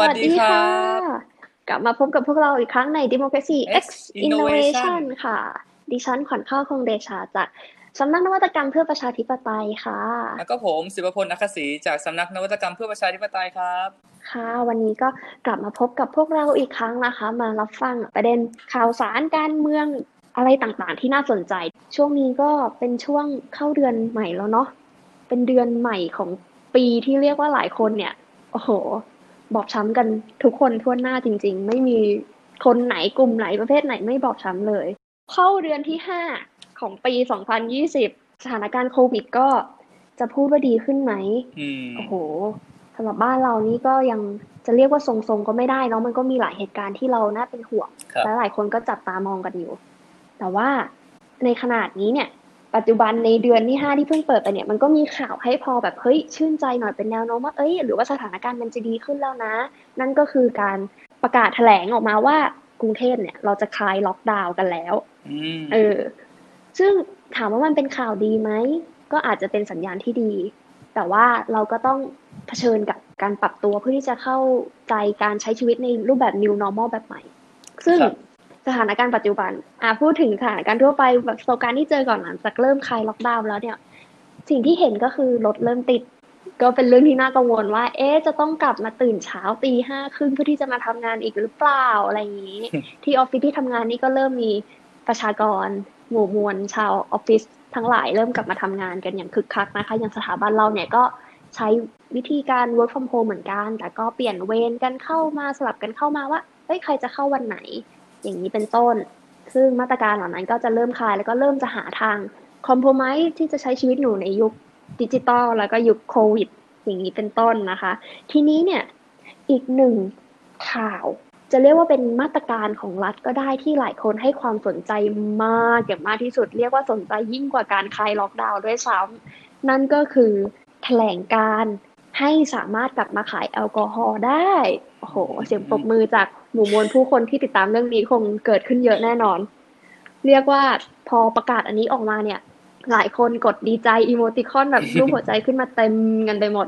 วัสดีครับกลับมาพบกับพวกเราอีกครั้งใน Democracy X X Innovation Innovation ค่ะ ดิฉันขวัญข้าวคงเดชาจากสำนักนวัตกรรมเพื่อประชาธิปไตยค่ะ แล้วก็ผมสิบพลนักศรีจากสำนักนวัตกรรมเพื่อประชาธิปไตยครับ ค่ะ วันนี้ก็กลับมาพบกับพวกเราอีกครั้งนะคะ มารับฟังประเด็นข่าวสารการเมืองอะไรต่างๆ ที่น่าสนใจ ช่วงนี้ก็เป็นช่วงเข้าเดือนใหม่แล้วเนาะ เป็นเดือนใหม่ของปีที่เรียกว่าหลายคนเนี่ย โอ้โห บอบช้ำกันทุกคนทั่วหน้าจริง ๆ ไม่มีคนไหนกลุ่มไหนประเภทไหนไม่บอบช้ำเลย เข้าเดือนที่ห้าของปี 2020 สถานการณ์โควิดก็จะพูดว่าดีขึ้นไหมอืมโอ้โหสำหรับบ้านเรานี่ก็ยังจะเรียกว่าทรงๆก็ไม่ได้เนาะมันก็มีหลายเหตุการณ์ที่เราน่าเป็นห่วงครับและหลายคนก็จับตามองกันอยู่ แต่ว่าในขนาดนี้เนี่ย ปัจจุบันในเดือนที่ห้าที่เพิ่งเปิดไปเนี่ยมันก็มีข่าวให้พอแบบเฮ้ยชื่นใจหน่อยเป็นแนวโน้มว่าเอ้ยหรือว่าสถานการณ์มันจะดีขึ้นแล้วนะ นั่นก็คือการประกาศแถลงออกมาว่ากรุงเทพเนี่ย เราจะคลายล็อกดาวน์กันแล้วอืมเออ ซึ่งถามว่ามันเป็นข่าวดีไหมก็อาจจะเป็นสัญญาณที่ดี แต่ว่าเราก็ต้องเผชิญกับการปรับตัวเพื่อที่จะเข้าใจการใช้ชีวิตในรูปแบบ new normal แบบใหม่ ซึ่งครับ สถานการณ์ปัจจุบันอะพูดถึงสถานการณ์ทั่วไปแบบประสบการณ์ที่เจอก่อนหลังจากเริ่มคลายล็อกดาวน์แล้วเนี่ย สิ่งที่เห็นก็คือรถเริ่มติด ก็เป็นเรื่องที่น่ากังวลว่า เอ๊จะต้องกลับมาตื่นเช้าตีห้าครึ่งเพื่อที่จะมาทำงานอีกหรือเปล่าอะไรอย่างนี้ ที่ออฟฟิศที่ทำงานนี่ก็เริ่มมีประชากรหมู่มวลชาวออฟฟิศทั้งหลายเริ่มกลับมาทำงานกันอย่างคึกคักนะคะ อย่างสถาบันเราเนี่ยก็ใช้วิธีการ work from home เหมือนกัน แต่ก็เปลี่ยนเวรกันเข้ามาสลับกันเข้ามาว่าเอ้ยใครจะเข้าวันไหน อย่างนี้เป็นต้น ซึ่งมาตรการเหล่านั้นก็จะเริ่มคลาย แล้วก็เริ่มจะหาทางคอมโพม s e ที่จะใช้ชีวิตอยู่ในยุคดิจิตอลแล้วก็ยุคโควิด อย่างนี้เป็นต้นนะคะ ทีนี้เนี่ยอีกหนึ่งข่าว จะเรียกว่าเป็นมาตรการของรัฐก็ได้ที่หลายคนให้ความสนใจมากอย่างมากที่สุด เรียกว่าสนใจยิ่งกว่าการคลายล็อกดาวน์ด้วยซ้ำนั่นก็คือแถลงการ ให้สามารถกลับมาขายแอลกอฮอล์ได้ โอ้โห เสียงปรบมือจากหมู่มวลผู้คนที่ติดตามเรื่องนี้คงเกิดขึ้นเยอะแน่นอน เรียกว่าพอประกาศอันนี้ออกมาเนี่ย หลายคนกดดีใจอีโมติคอนแบบรูปหัวใจขึ้นมาเต็มกันไปหมด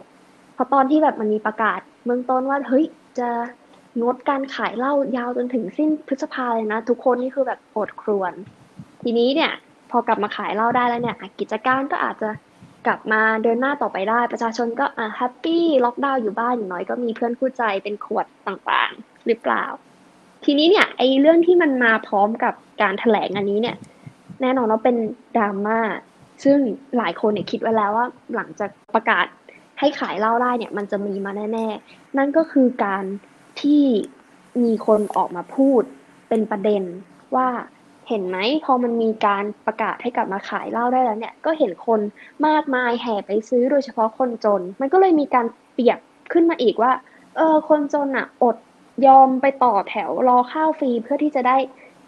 เพราะตอนที่แบบมันมีประกาศเบื้องต้นว่าเฮ้ยจะงดการขายเหล้ายาวจนถึงสิ้นพฤษภาเลยนะ ทุกคนนี่คือแบบอดครวญทีนี้เนี่ย พอกลับมาขายเหล้าได้แล้วเนี่ยอะกิจการก็อาจจะ กลับมาเดินหน้าต่อไปได้ ประชาชนก็อะ happy ล็อกดาวน์อยู่บ้านอย่างน้อยก็มีเพื่อนคู่ใจเป็นขวดต่างๆ หรือเปล่า ทีนี้เนี่ยไอ้เรื่องที่มันมาพร้อมกับการแถลงอันนี้เนี่ย แน่นอนว่าเป็นดราม่าซึ่งหลายคนเนี่ยคิดไว้แล้วว่า หลังจากประกาศให้ขายเหล้าได้เนี่ยมันจะมีมาแน่ ๆ นั่นก็คือการที่มีคนออกมาพูดเป็นประเด็นว่า เห็นไหมพอมันมีการประกาศให้กลับมาขายเหล้าได้แล้วเนี่ย ก็เห็นคนมากมายแห่ไปซื้อโดยเฉพาะคนจน มันก็เลยมีการเปรียบขึ้นมาอีกว่า เออคนจนอะอดยอมไปต่อแถวรอข้าวฟรีเพื่อที่จะได้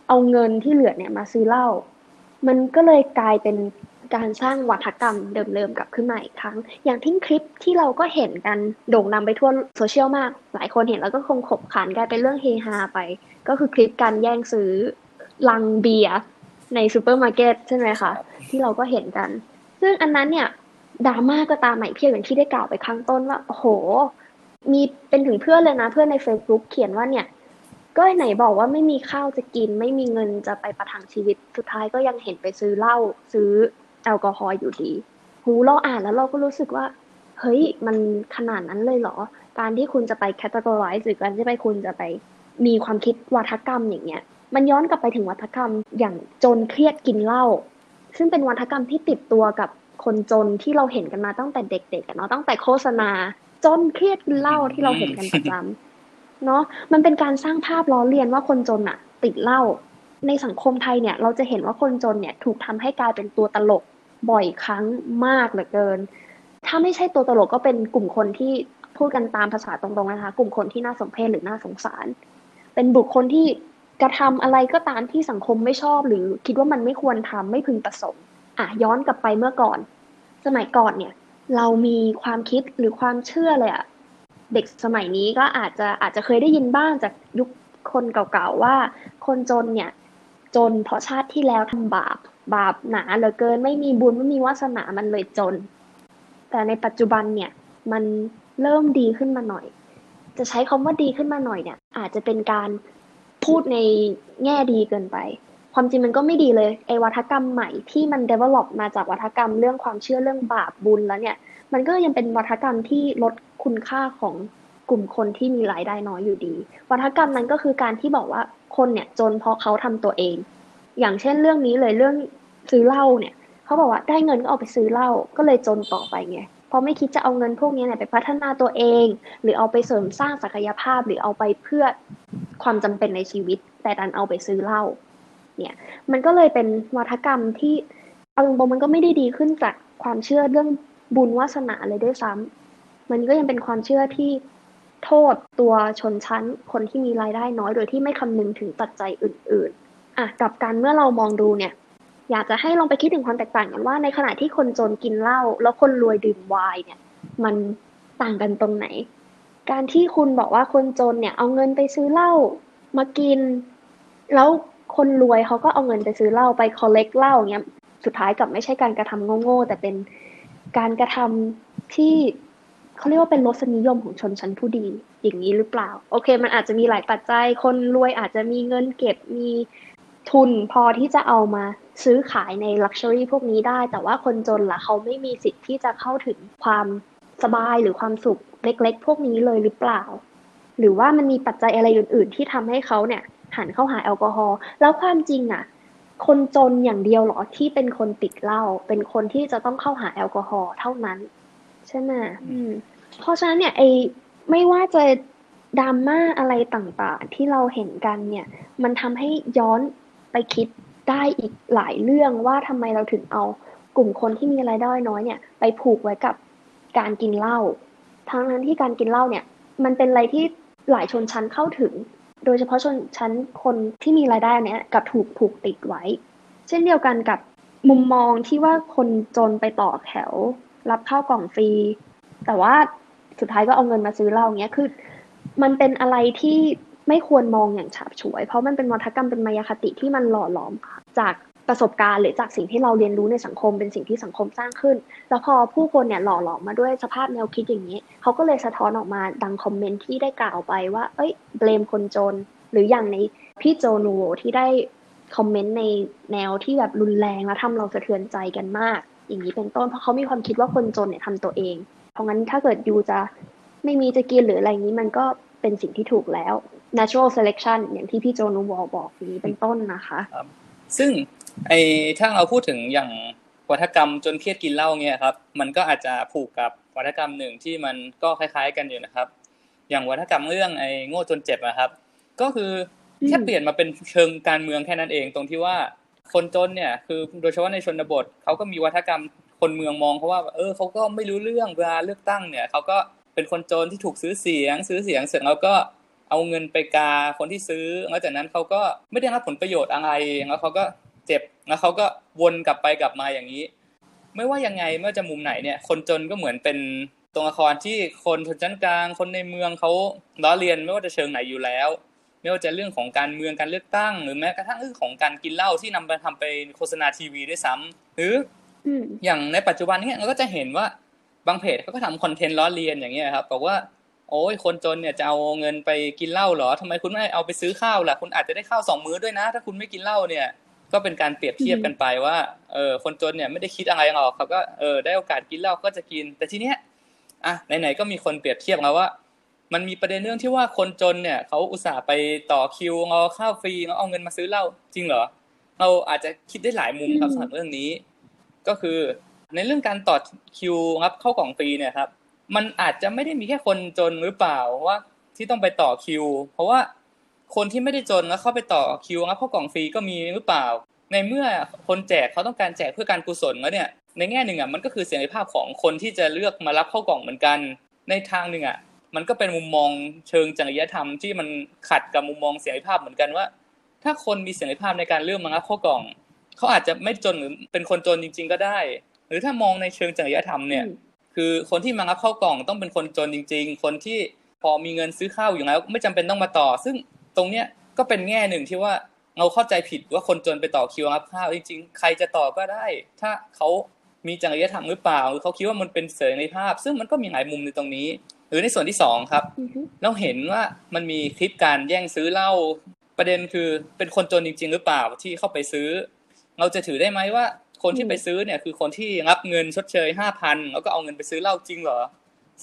เอาเงินที่เหลือเนี่ยมาซื้อเหล้ามันก็เลยกลายเป็นการสร้างวัฒกรรมเดิมๆกลับขึ้นมาอีกครั้ง อย่างที่คลิปที่เราก็เห็นกันโด่งดังไปทั่วโซเชียลมาก หลายคนเห็นแล้วก็คงขบขันกลายเป็นเรื่องเฮฮาไป ก็คือคลิปการแย่งซื้อ ลังเบียร์ในซูเปอร์มาร์เก็ตใช่ไหมคะ ที่เราก็เห็นกัน ซึ่งอันนั้นเนี่ยดราม่าก็ตามใหม่เพียงอย่างที่ได้กล่าวไปข้างต้นว่าโอ้โห มีเป็นถึงเพื่อนเลยนะ เพื่อนใน Facebook เขียนว่าเนี่ย ก็ไหนบอกว่าไม่มีข้าวจะกิน ไม่มีเงินจะไปประทังชีวิตสุดท้ายก็ยังเห็นไปซื้อเหล้าซื้อแอลกอฮอล์อยู่ดีหูเราอ่านแล้วเราก็รู้สึกว่า เฮ้ยมันขนาดนั้นเลยเหรอ การที่คุณจะไปแคตตา o r i z e หรือการที่ไปคุณจะไปมีความคิดวัฒกรรมอย่างเงี้ย มันย้อนกลับไปถึงวัฒกรรมอย่างจนเครียดกินเหล้าซึ่งเป็นวัฒกรรมที่ติดตัวกับคนจนที่เราเห็นกันมาตั้งแต่เด็กๆอะเนาะตั้งแต่โฆษณา จนเครียดกินเหล้าที่เราเห็นกันประจำเนาะมันเป็นการสร้างภาพล้อเลียนว่าคนจนอะติดเหล้าในสังคมไทยเนี่ย เราจะเห็นว่าคนจนเนี่ยถูกทำให้กลายเป็นตัวตลกบ่อยครั้งมากเหลือเกิน ถ้าไม่ใช่ตัวตลกก็เป็นกลุ่มคนที่พูดกันตามภาษาตรงๆนะคะ กลุ่มคนที่น่าสมเพชหรือน่าสงสาร เป็นบุคคลที่ กระทำอะไรก็ตามที่สังคมไม่ชอบ หรือคิดว่ามันไม่ควรทำไม่พึงประสงค์อะย้อนกลับไปเมื่อก่อน สมัยก่อนเนี่ย เรามีความคิดหรือความเชื่อเลยอะเด็กสมัยนี้ก็อาจจะอาจจะเคยได้ยินบ้างจากยุคคนเก่าๆว่า คนจนเนี่ย จนเพราะชาติที่แล้วทำบาป บาปหนาเหลือเกิน ไม่มีบุญไม่มีวาสนามันเลยจน แต่ในปัจจุบันเนี่ย มันเริ่มดีขึ้นมาหน่อย จะใช้คำว่าดีขึ้นมาหน่อยเนี่ย อาจจะเป็นการ พูดในแง่ดีเกินไป ความจริงมันก็ไม่ดีเลยไอ้วัฒกรรมใหม่ที่มัน develop มาจากวัฒกรรมเรื่องความเชื่อเรื่องบาปบุญแล้วเนี่ย มันก็ยังเป็นวัฒกรรมที่ลดคุณค่าของกลุ่มคนที่มีรายได้น้อยอยู่ดี วัฒกรรมนั้นก็คือการที่บอกว่าคนเนี่ยจนเพราะเขาทำตัวเอง อย่างเช่นเรื่องนี้เลยเรื่องซื้อเหล้าเนี่ย เขาบอกว่าได้เงินก็เอาไปซื้อเหล้าก็เลยจนต่อไปไง เพราะไม่คิดจะเอาเงินพวกนี้เนี่ยไปพัฒนาตัวเอง หรือเอาไปเสริมสร้างศักยภาพหรือเอาไปเพื่อความจำเป็นในชีวิต แต่ดันเอาไปซื้อเหล้าเนี่ยมันก็เลยเป็นวัฒกรรมที่เอาตรงๆมันก็ไม่ได้ดีขึ้นจากความเชื่อเรื่องบุญวาสนาเลยด้วยซ้ำมันก็ยังเป็นความเชื่อที่โทษตัวชนชั้นคนที่มีรายได้น้อยโดยที่ไม่คำนึงถึงปัจจัยอื่น ๆ อะกับการเมื่อเรามองดูเนี่ย อยากจะให้ลองไปคิดถึงความแตกต่างกันว่าในขณะที่คนจนกินเหล้าแล้วคนรวยดื่มไวน์เนี่ย มันต่างกันตรงไหน การที่คุณบอกว่าคนจนเนี่ยเอาเงินไปซื้อเหล้ามากิน แล้วคนรวยเขาก็เอาเงินไปซื้อเหล้าไปคอลเลกเหล้าเงี้ยสุดท้ายกับไม่ใช่การกระทำโง่ๆแต่เป็นการกระทำที่เขาเรียกว่าเป็นรสนิยมของชนชั้นผู้ดีอย่างนี้หรือเปล่า โอเค มันอาจจะมีหลายปัจจัยคนรวยอาจจะมีเงินเก็บมีทุนพอที่จะเอามา ซื้อขายในลักชัวรี่พวกนี้ได้ แต่ว่าคนจนล่ะเขาไม่มีสิทธิ์ที่จะเข้าถึงความสบายหรือความสุขเล็ก ๆ พวกนี้เลยหรือเปล่า หรือว่ามันมีปัจจัยอะไรอื่น ๆ ที่ทำให้เขาเนี่ยหันเข้าหาแอลกอฮอล์แล้วความจริงอะ คนจนอย่างเดียวเหรอที่เป็นคนติดเหล้าเป็นคนที่จะต้องเข้าหาแอลกอฮอล์เท่านั้น ใช่ไหมมเพราะฉะนั้นเนี่ยไอไม่ว่าจะดราม่าอะไรต่างๆ ที่เราเห็นกันเนี่ย มันทำให้ย้อนไปคิด ได้อีกหลายเรื่องว่าทำไมเราถึงเอากลุ่มคนที่มีรายได้น้อยเนี่ย ไปผูกไว้กับการกินเหล้าทั้งนั้นที่การกินเหล้าเนี่ย มันเป็นอะไรที่หลายชนชั้นเข้าถึง โดยเฉพาะชนชั้นคนที่มีรายได้เนี่ยกับถูกผูกติดไว้ เช่นเดียวกันกับมุมมองที่ว่าคนจนไปต่อแถว รับข้าวกล่องฟรี แต่ว่าสุดท้ายก็เอาเงินมาซื้อเหล้าเงี้ยคือ มันเป็นอะไรที่ ไม่ควรมองอย่างฉาบฉวย เพราะมันเป็นวัฒกรรมเป็นมายาคติที่มันหล่อหลอมจากประสบการณ์หรือจากสิ่งที่เราเรียนรู้ในสังคมเป็นสิ่งที่สังคมสร้างขึ้น แล้วพอผู้คนเนี่ยหล่อหลอมมาด้วยสภาพแนวคิดอย่างนี้ เขาก็เลยสะท้อนออกมาดังคอมเมนต์ที่ได้กล่าวไปว่า เอ้ยเบลมคนจน หรืออย่างในพี่โจนูโวที่ได้คอมเมนต์ในแนวที่แบบรุนแรงแล้วทำเราสะเทือนใจกันมาก อย่างนี้เป็นต้นเพราะเขามีความคิดว่าคนจนเนี่ยทำตัวเอง เพราะงั้นถ้าเกิดยูจะไม่มีจะกินหรืออะไรนี้มันก็เป็นสิ่งที่ถูกแล้ว natural selection อย่างที่พี่โจนูวอลบอกนี้เป็นต้นนะคะซึ่งไอ้ถ้าเราพูดถึงอย่างวัฒกรรมจนเครียดกินเหล้าเนี่ยครับ มันก็อาจจะผูกกับวัฒกรรมหนึ่งที่มันก็คล้าย ๆ กันอยู่นะครับ อย่างวัฒกรรมเรื่องไอ้โง่จนเจ็บนะครับ ก็คือแค่เปลี่ยนมาเป็นเชิงการเมืองแค่นั้นเอง ตรงที่ว่าคนจนเนี่ยคือโดยเฉพาะในชนบทเขาก็มีวัฒกรรมคนเมืองมองเขาว่า เออเขาก็ไม่รู้เรื่องเวลาเลือกตั้งเนี่ยเขาก็เป็นคนจนที่ถูกซื้อเสียง ซื้อเสียงเสร็จแล้วก็ เอาเงินไปกาคนที่ซื้อแล้วจากนั้นเขาก็ไม่ได้รับผลประโยชน์อะไรแล้วเขาก็เจ็บแล้วเขาก็วนกลับไปกลับมาอย่างนี้ ไม่ว่ายังไงไม่ว่าจะมุมไหนเนี่ย คนจนก็เหมือนเป็นตัวละครที่คนชนชั้นกลางคนในเมืองเขาล้อเลียนไม่ว่าจะเชิงไหนอยู่แล้ว ไม่ว่าจะเรื่องของการเมืองการเลือกตั้ง หรือแม้กระทั่งเรื่องของการกินเหล้าที่นำไปทำเป็นโฆษณาทีวีด้วยซ้ำหรืออย่างในปัจจุบันนี้เราก็จะเห็นว่าบางเพจเขาก็ทำคอนเทนต์ล้อเลียนอย่างเงี้ยครับบอกว่า โอ้ยคนจนเนี่ยจะเอาเงินไปกินเหล้าเหรอทำไมคุณไม่เอาไปซื้อข้าวล่ะคุณอาจจะได้ข้าวสองมื้อด้วยนะ ถ้าคุณไม่กินเหล้าเนี่ย ก็เป็นการเปรียบเทียบกันไปว่าเออคนจนเนี่ยไม่ได้คิดอะไรหรอกเขาก็เออได้โอกาสกินเหล้าก็จะกิน แต่ทีเนี้ยอะไหนๆก็มีคนเปรียบเทียบมาว่า มันมีประเด็นเรื่องที่ว่าคนจนเนี่ยเขาอุตส่าห์ไปต่อคิวเอาข้าวฟรีแล้วเอาเงินมาซื้อเหล้าจริงเหรอเราอาจจะคิดได้หลายมุมครับสำหรับเรื่องนี้ ก็คือในเรื่องการต่อคิวรับเข้ากล่องฟรีเนี่ยครับ มันอาจจะไม่ได้มีแค่คนจนหรือเปล่าว่าที่ต้องไปต่อคิว เพราะว่าคนที่ไม่ได้จนแล้วเข้าไปต่อคิวรับเข้ากล่องฟรีก็มีหรือเปล่า ในเมื่อคนแจกเขาต้องการแจกเพื่อการกุศลแล้วเนี่ย ในแง่หนึ่งอะมันก็คือเสรีภาพของคนที่จะเลือกมารับข้ากล่องเหมือนกัน ในทางหนึ่งอะมันก็เป็นมุมมองเชิงจริยธรรมที่มันขัดกับมุมมองเสรีภาพเหมือนกันว่า ถ้าคนมีเสรีภาพในการเลือกมารับข้ากล่องเขาอาจจะไม่จนหรือเป็นคนจนจริง ๆ ก็ได้ หรือถ้ามองในเชิงจริยธรรมเนี่ย คือคนที่มารับเข้ากล่องต้องเป็นคนจนจริง ๆ คนที่พอมีเงินซื้อข้าวอยู่แล้ว ไม่จำเป็นต้องมาต่อ ซึ่งตรงเนี้ยก็เป็นแง่หนึ่งที่ว่าเราเข้าใจผิดว่าคนจนไปต่อคิวรับข้าวจริงๆ ใครจะต่อก็ได้ ถ้าเขามีจริยธรรมหรือเปล่าหรือเขาคิดว่ามันเป็นเสรีภาพ ซึ่งมันก็มีหลายมุมในตรงนี้ หรือในส่วนที่สองครับอือฮึเราเห็นว่ามันมีคลิปการแย่งซื้อเหล้าประเด็นคือเป็นคนจนจริง ๆ หรือเปล่าที่เข้าไปซื้อ เราจะถือได้ไหมว่า คนที่ไปซื้อเนี่ยคือคนที่รับเงินชดเชยห้าพันแล้วก็เอาเงินไปซื้อเหล้าจริงเหรอ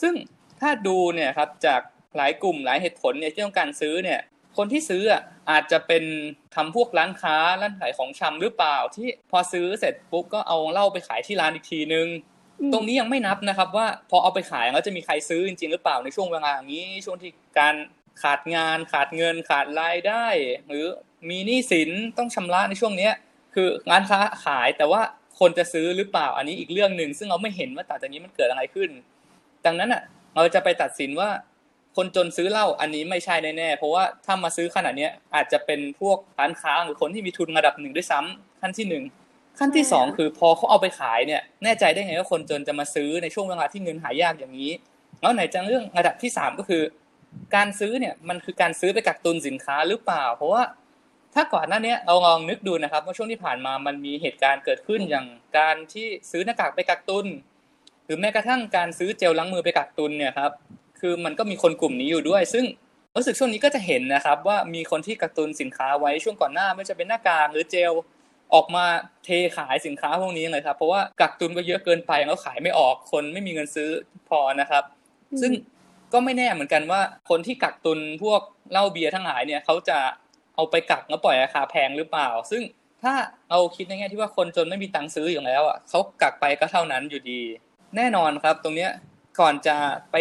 ซึ่งถ้าดูเนี่ยครับจากหลายกลุ่มหลายเหตุผลเนี่ยที่ต้องการซื้อเนี่ย คนที่ซื้ออะอาจจะเป็นทำพวกร้านค้าร้านขายของชำหรือเปล่า ที่พอซื้อเสร็จปุ๊บก็เอาเหล้าไปขายที่ร้านอีกทีนึงอืมตรงนี้ยังไม่นับนะครับ ว่าพอเอาไปขายแล้วจะมีใครซื้อจริง ๆ หรือเปล่าในช่วงเวลาอย่างนี้ช่วงที่การขาดงานขาดเงินขาดรายได้ หรือมีหนี้สินต้องชำระในช่วงเนี้ย คือร้านค้าขายแต่ว่าคนจะซื้อหรือเปล่าอันนี้อีกเรื่องหนึ่งซึ่งเราไม่เห็นว่าต่างจากนี้มันเกิดอะไรขึ้น ดังนั้นอะ เราจะไปตัดสินว่า คนจนซื้อเหล้าอันนี้ไม่ใช่แน่ๆเพราะว่าถ้ามาซื้อขนาดเนี้ยอาจจะเป็นพวกร้านค้าหรือคนที่มีทุนระดับหนึ่งด้วยซ้ำขั้นที่หนึ่งขั้นที่สองคือพอเขาเอาไปขายเนี่ยแน่ใจได้ไงว่าคนจนจะมาซื้อในช่วงเวลาที่เงินหายากอย่างนี้แล้วไหนจะเรื่องระดับที่สามก็คือ การซื้อเนี่ยมันคือการซื้อไปกักตุนสินค้าหรือเปล่า เพราะว่า ถ้าก่อนหน้านี้เราลองนึกดูนะครับว่าช่วงที่ผ่านมามันมีเหตุการณ์เกิดขึ้นอย่างการที่ซื้อหน้ากากไปกักตุนหรือแม้กระทั่งการซื้อเจลล้างมือไปกักตุนเนี่ยครับคือมันก็มีคนกลุ่มนี้อยู่ด้วย ซึ่งรู้สึกช่วงนี้ก็จะเห็นนะครับ ว่ามีคนที่กักตุนสินค้าไว้ช่วงก่อนหน้าไม่ว่าจะเป็นหน้ากากหรือเจลออกมาเทขายสินค้าพวกนี้เลยครับ เพราะว่ากักตุนไปเยอะเกินไปแล้วขายไม่ออกคนไม่มีเงินซื้อพอนะครับ ซึ่งก็ไม่แน่เหมือนกันว่าคนที่กักตุนพวกเหล้าเบียร์ทั้งหลายเนี่ยเขาจะ เอาไปกักแล้วปล่อยราคาแพงหรือเปล่า ซึ่งถ้าเราคิดในแง่ที่ว่าคนจนไม่มีตังค์ซื้ออยู่แล้วอะเขากักไปก็เท่านั้นอยู่ดี แน่นอนครับ ตรงเนี้ยก่อนจะไป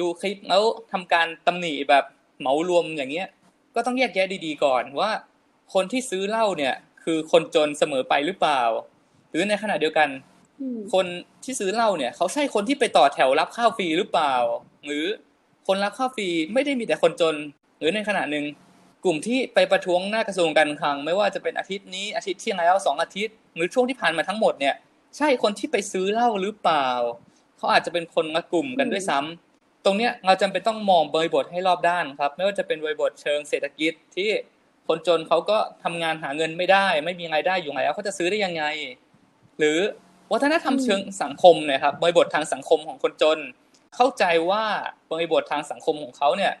ดูคลิปแล้วทำการตำหนิแบบเหมารวมอย่างเงี้ย ก็ต้องแยกแยะดีๆก่อนว่า คนที่ซื้อเหล้าเนี่ยคือคนจนเสมอไปหรือเปล่า หรือในขณะเดียวกันอืมคนที่ซื้อเหล้าเนี่ยเขาใช่คนที่ไปต่อแถวรับข้าวฟรีหรือเปล่า หรือคนรับข้าวฟรีไม่ได้มีแต่คนจน หรือในขณะหนึ่ง กลุ่มที่ไปประท้วงหน้ากระทรวงการคลัง ไม่ว่าจะเป็นอาทิตย์นี้อาทิตย์ที่แล้วสองอาทิตย์ หรือช่วงที่ผ่านมาทั้งหมดเนี่ยใช่คนที่ไปซื้อเหล้าหรือเปล่า เขาอาจจะเป็นคนละกลุ่มกันด้วยซ้ำตรงเนี้ยเราจำเป็นต้องมองบริบทให้รอบด้านครับ ไม่ว่าจะเป็นบริบทเชิงเศรษฐกิจที่คนจนเขาก็ทำงานหาเงินไม่ได้ ไม่มีรายได้อยู่แล้วเขาจะซื้อได้ยังไง หรือวัฒนธรรมเชิงสังคมเนี่ยครับบริบททางสังคมของคนจน เข้าใจว่าบริบททางสังคมของเขาเนี่ย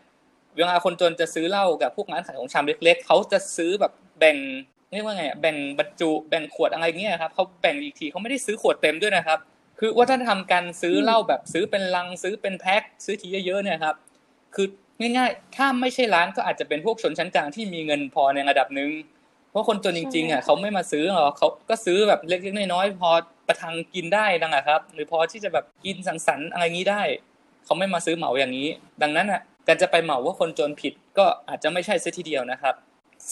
เวลาคนจนจะซื้อเหล้ากับพวกร้านขายของชำเล็ก ๆเขาจะซื้อแบบแบ่งเรียกว่าไงอะแบ่งบรรจุแบ่งขวดอะไรเงี้ยครับเขาแบ่งอีกทีเขาไม่ได้ซื้อขวดเต็มด้วยนะครับ คือวัฒนธรรมการซื้อเหล้าแบบซื้อเป็นลังซื้อเป็นแพ็คซื้อทีเยอะๆเนี่ยครับ คือง่ายๆ ถ้าไม่ใช่ร้านก็อาจจะเป็นพวกชนชั้นกลางที่มีเงินพอในระดับหนึ่งเพราะคนจนจริงๆอะเขาไม่มาซื้อหรอกเขาก็ซื้อแบบเล็กๆน้อยๆพอประทังกินได้ดังอะครับ หรือพอที่จะแบบกินสังสรรค์อะไรงี้ได้ เขาไม่มาซื้อเหมาอย่างนี้ ดังนั้นอะ การจะไปเหมาว่าคนจนผิดก็อาจจะไม่ใช่เสียทีเดียวนะครับ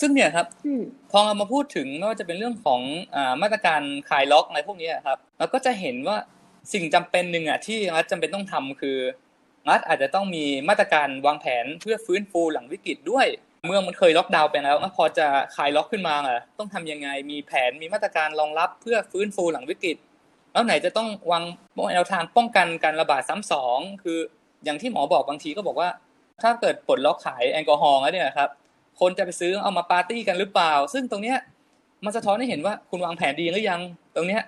ซึ่งเนี่ยครับอืมพอเรามาพูดถึงไม่ว่าจะเป็นเรื่องของอ่ามาตรการคลายล็อกอะไรพวกนี้อะครับเราก็จะเห็นว่าสิ่งจำเป็นหนึ่งอะที่รัฐจำเป็นต้องทำคือรัฐอาจจะต้องมีมาตรการวางแผนเพื่อฟื้นฟูหลังวิกฤตด้วย เมืองมันเคยล็อกดาวน์ไปแล้วแล้วพอจะคลายล็อกขึ้นมาอะต้องทำยังไงมีแผนมีมาตรการรองรับเพื่อฟื้นฟูหลังวิกฤตแล้วไหนจะต้องวางแนวทางป้องกันการระบาดซ้ำสองคืออย่างที่หมอบอกบางทีก็บอกว่า ถ้าเกิดปลดล็อกขายแอลกอฮอล์แล้วเนี่ยครับคนจะไปซื้อเอามาปาร์ตี้กันหรือเปล่า ซึ่งตรงเนี้ยมันสะท้อนให้เห็นว่าคุณวางแผนดีหรือยัง ตรงเนี้ย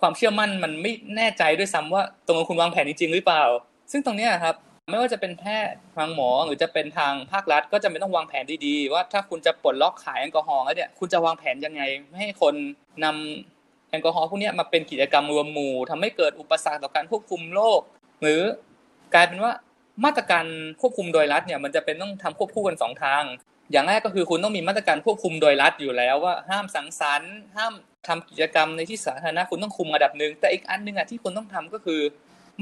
ความเชื่อมั่นมันไม่แน่ใจด้วยซ้ำว่าตรงคุณวางแผนจริงหรือเปล่า ซึ่งตรงเนี้ยครับไม่ว่าจะเป็นแพทย์ทางหมอหรือจะเป็นทางภาครัฐ ก็จะเป็นต้องวางแผนดีๆ ว่าถ้าคุณจะปลดล็อกขายแอลกอฮอล์แล้วเนี่ยคุณจะวางแผนยังไงไม่ให้คนนำแอลกอฮอล์พวกเนี้ยมาเป็นกิจกรรมรวมหมู่ทำให้เกิดอุปสรรคต่อการควบคุมโรคหรือกลายเป็นว่า มาตรการควบคุมโดยรัฐเนี่ยมันจะเป็นต้องทำควบคู่กันสองทาง อย่างแรกก็คือคุณต้องมีมาตรการควบคุมโดยรัฐอยู่แล้วว่าห้ามสังสรรค์ห้ามทำกิจกรรมในที่สาธารณะคุณต้องคุมระดับหนึ่งแต่อีกอันหนึ่งอะที่คุณต้องทำก็คือ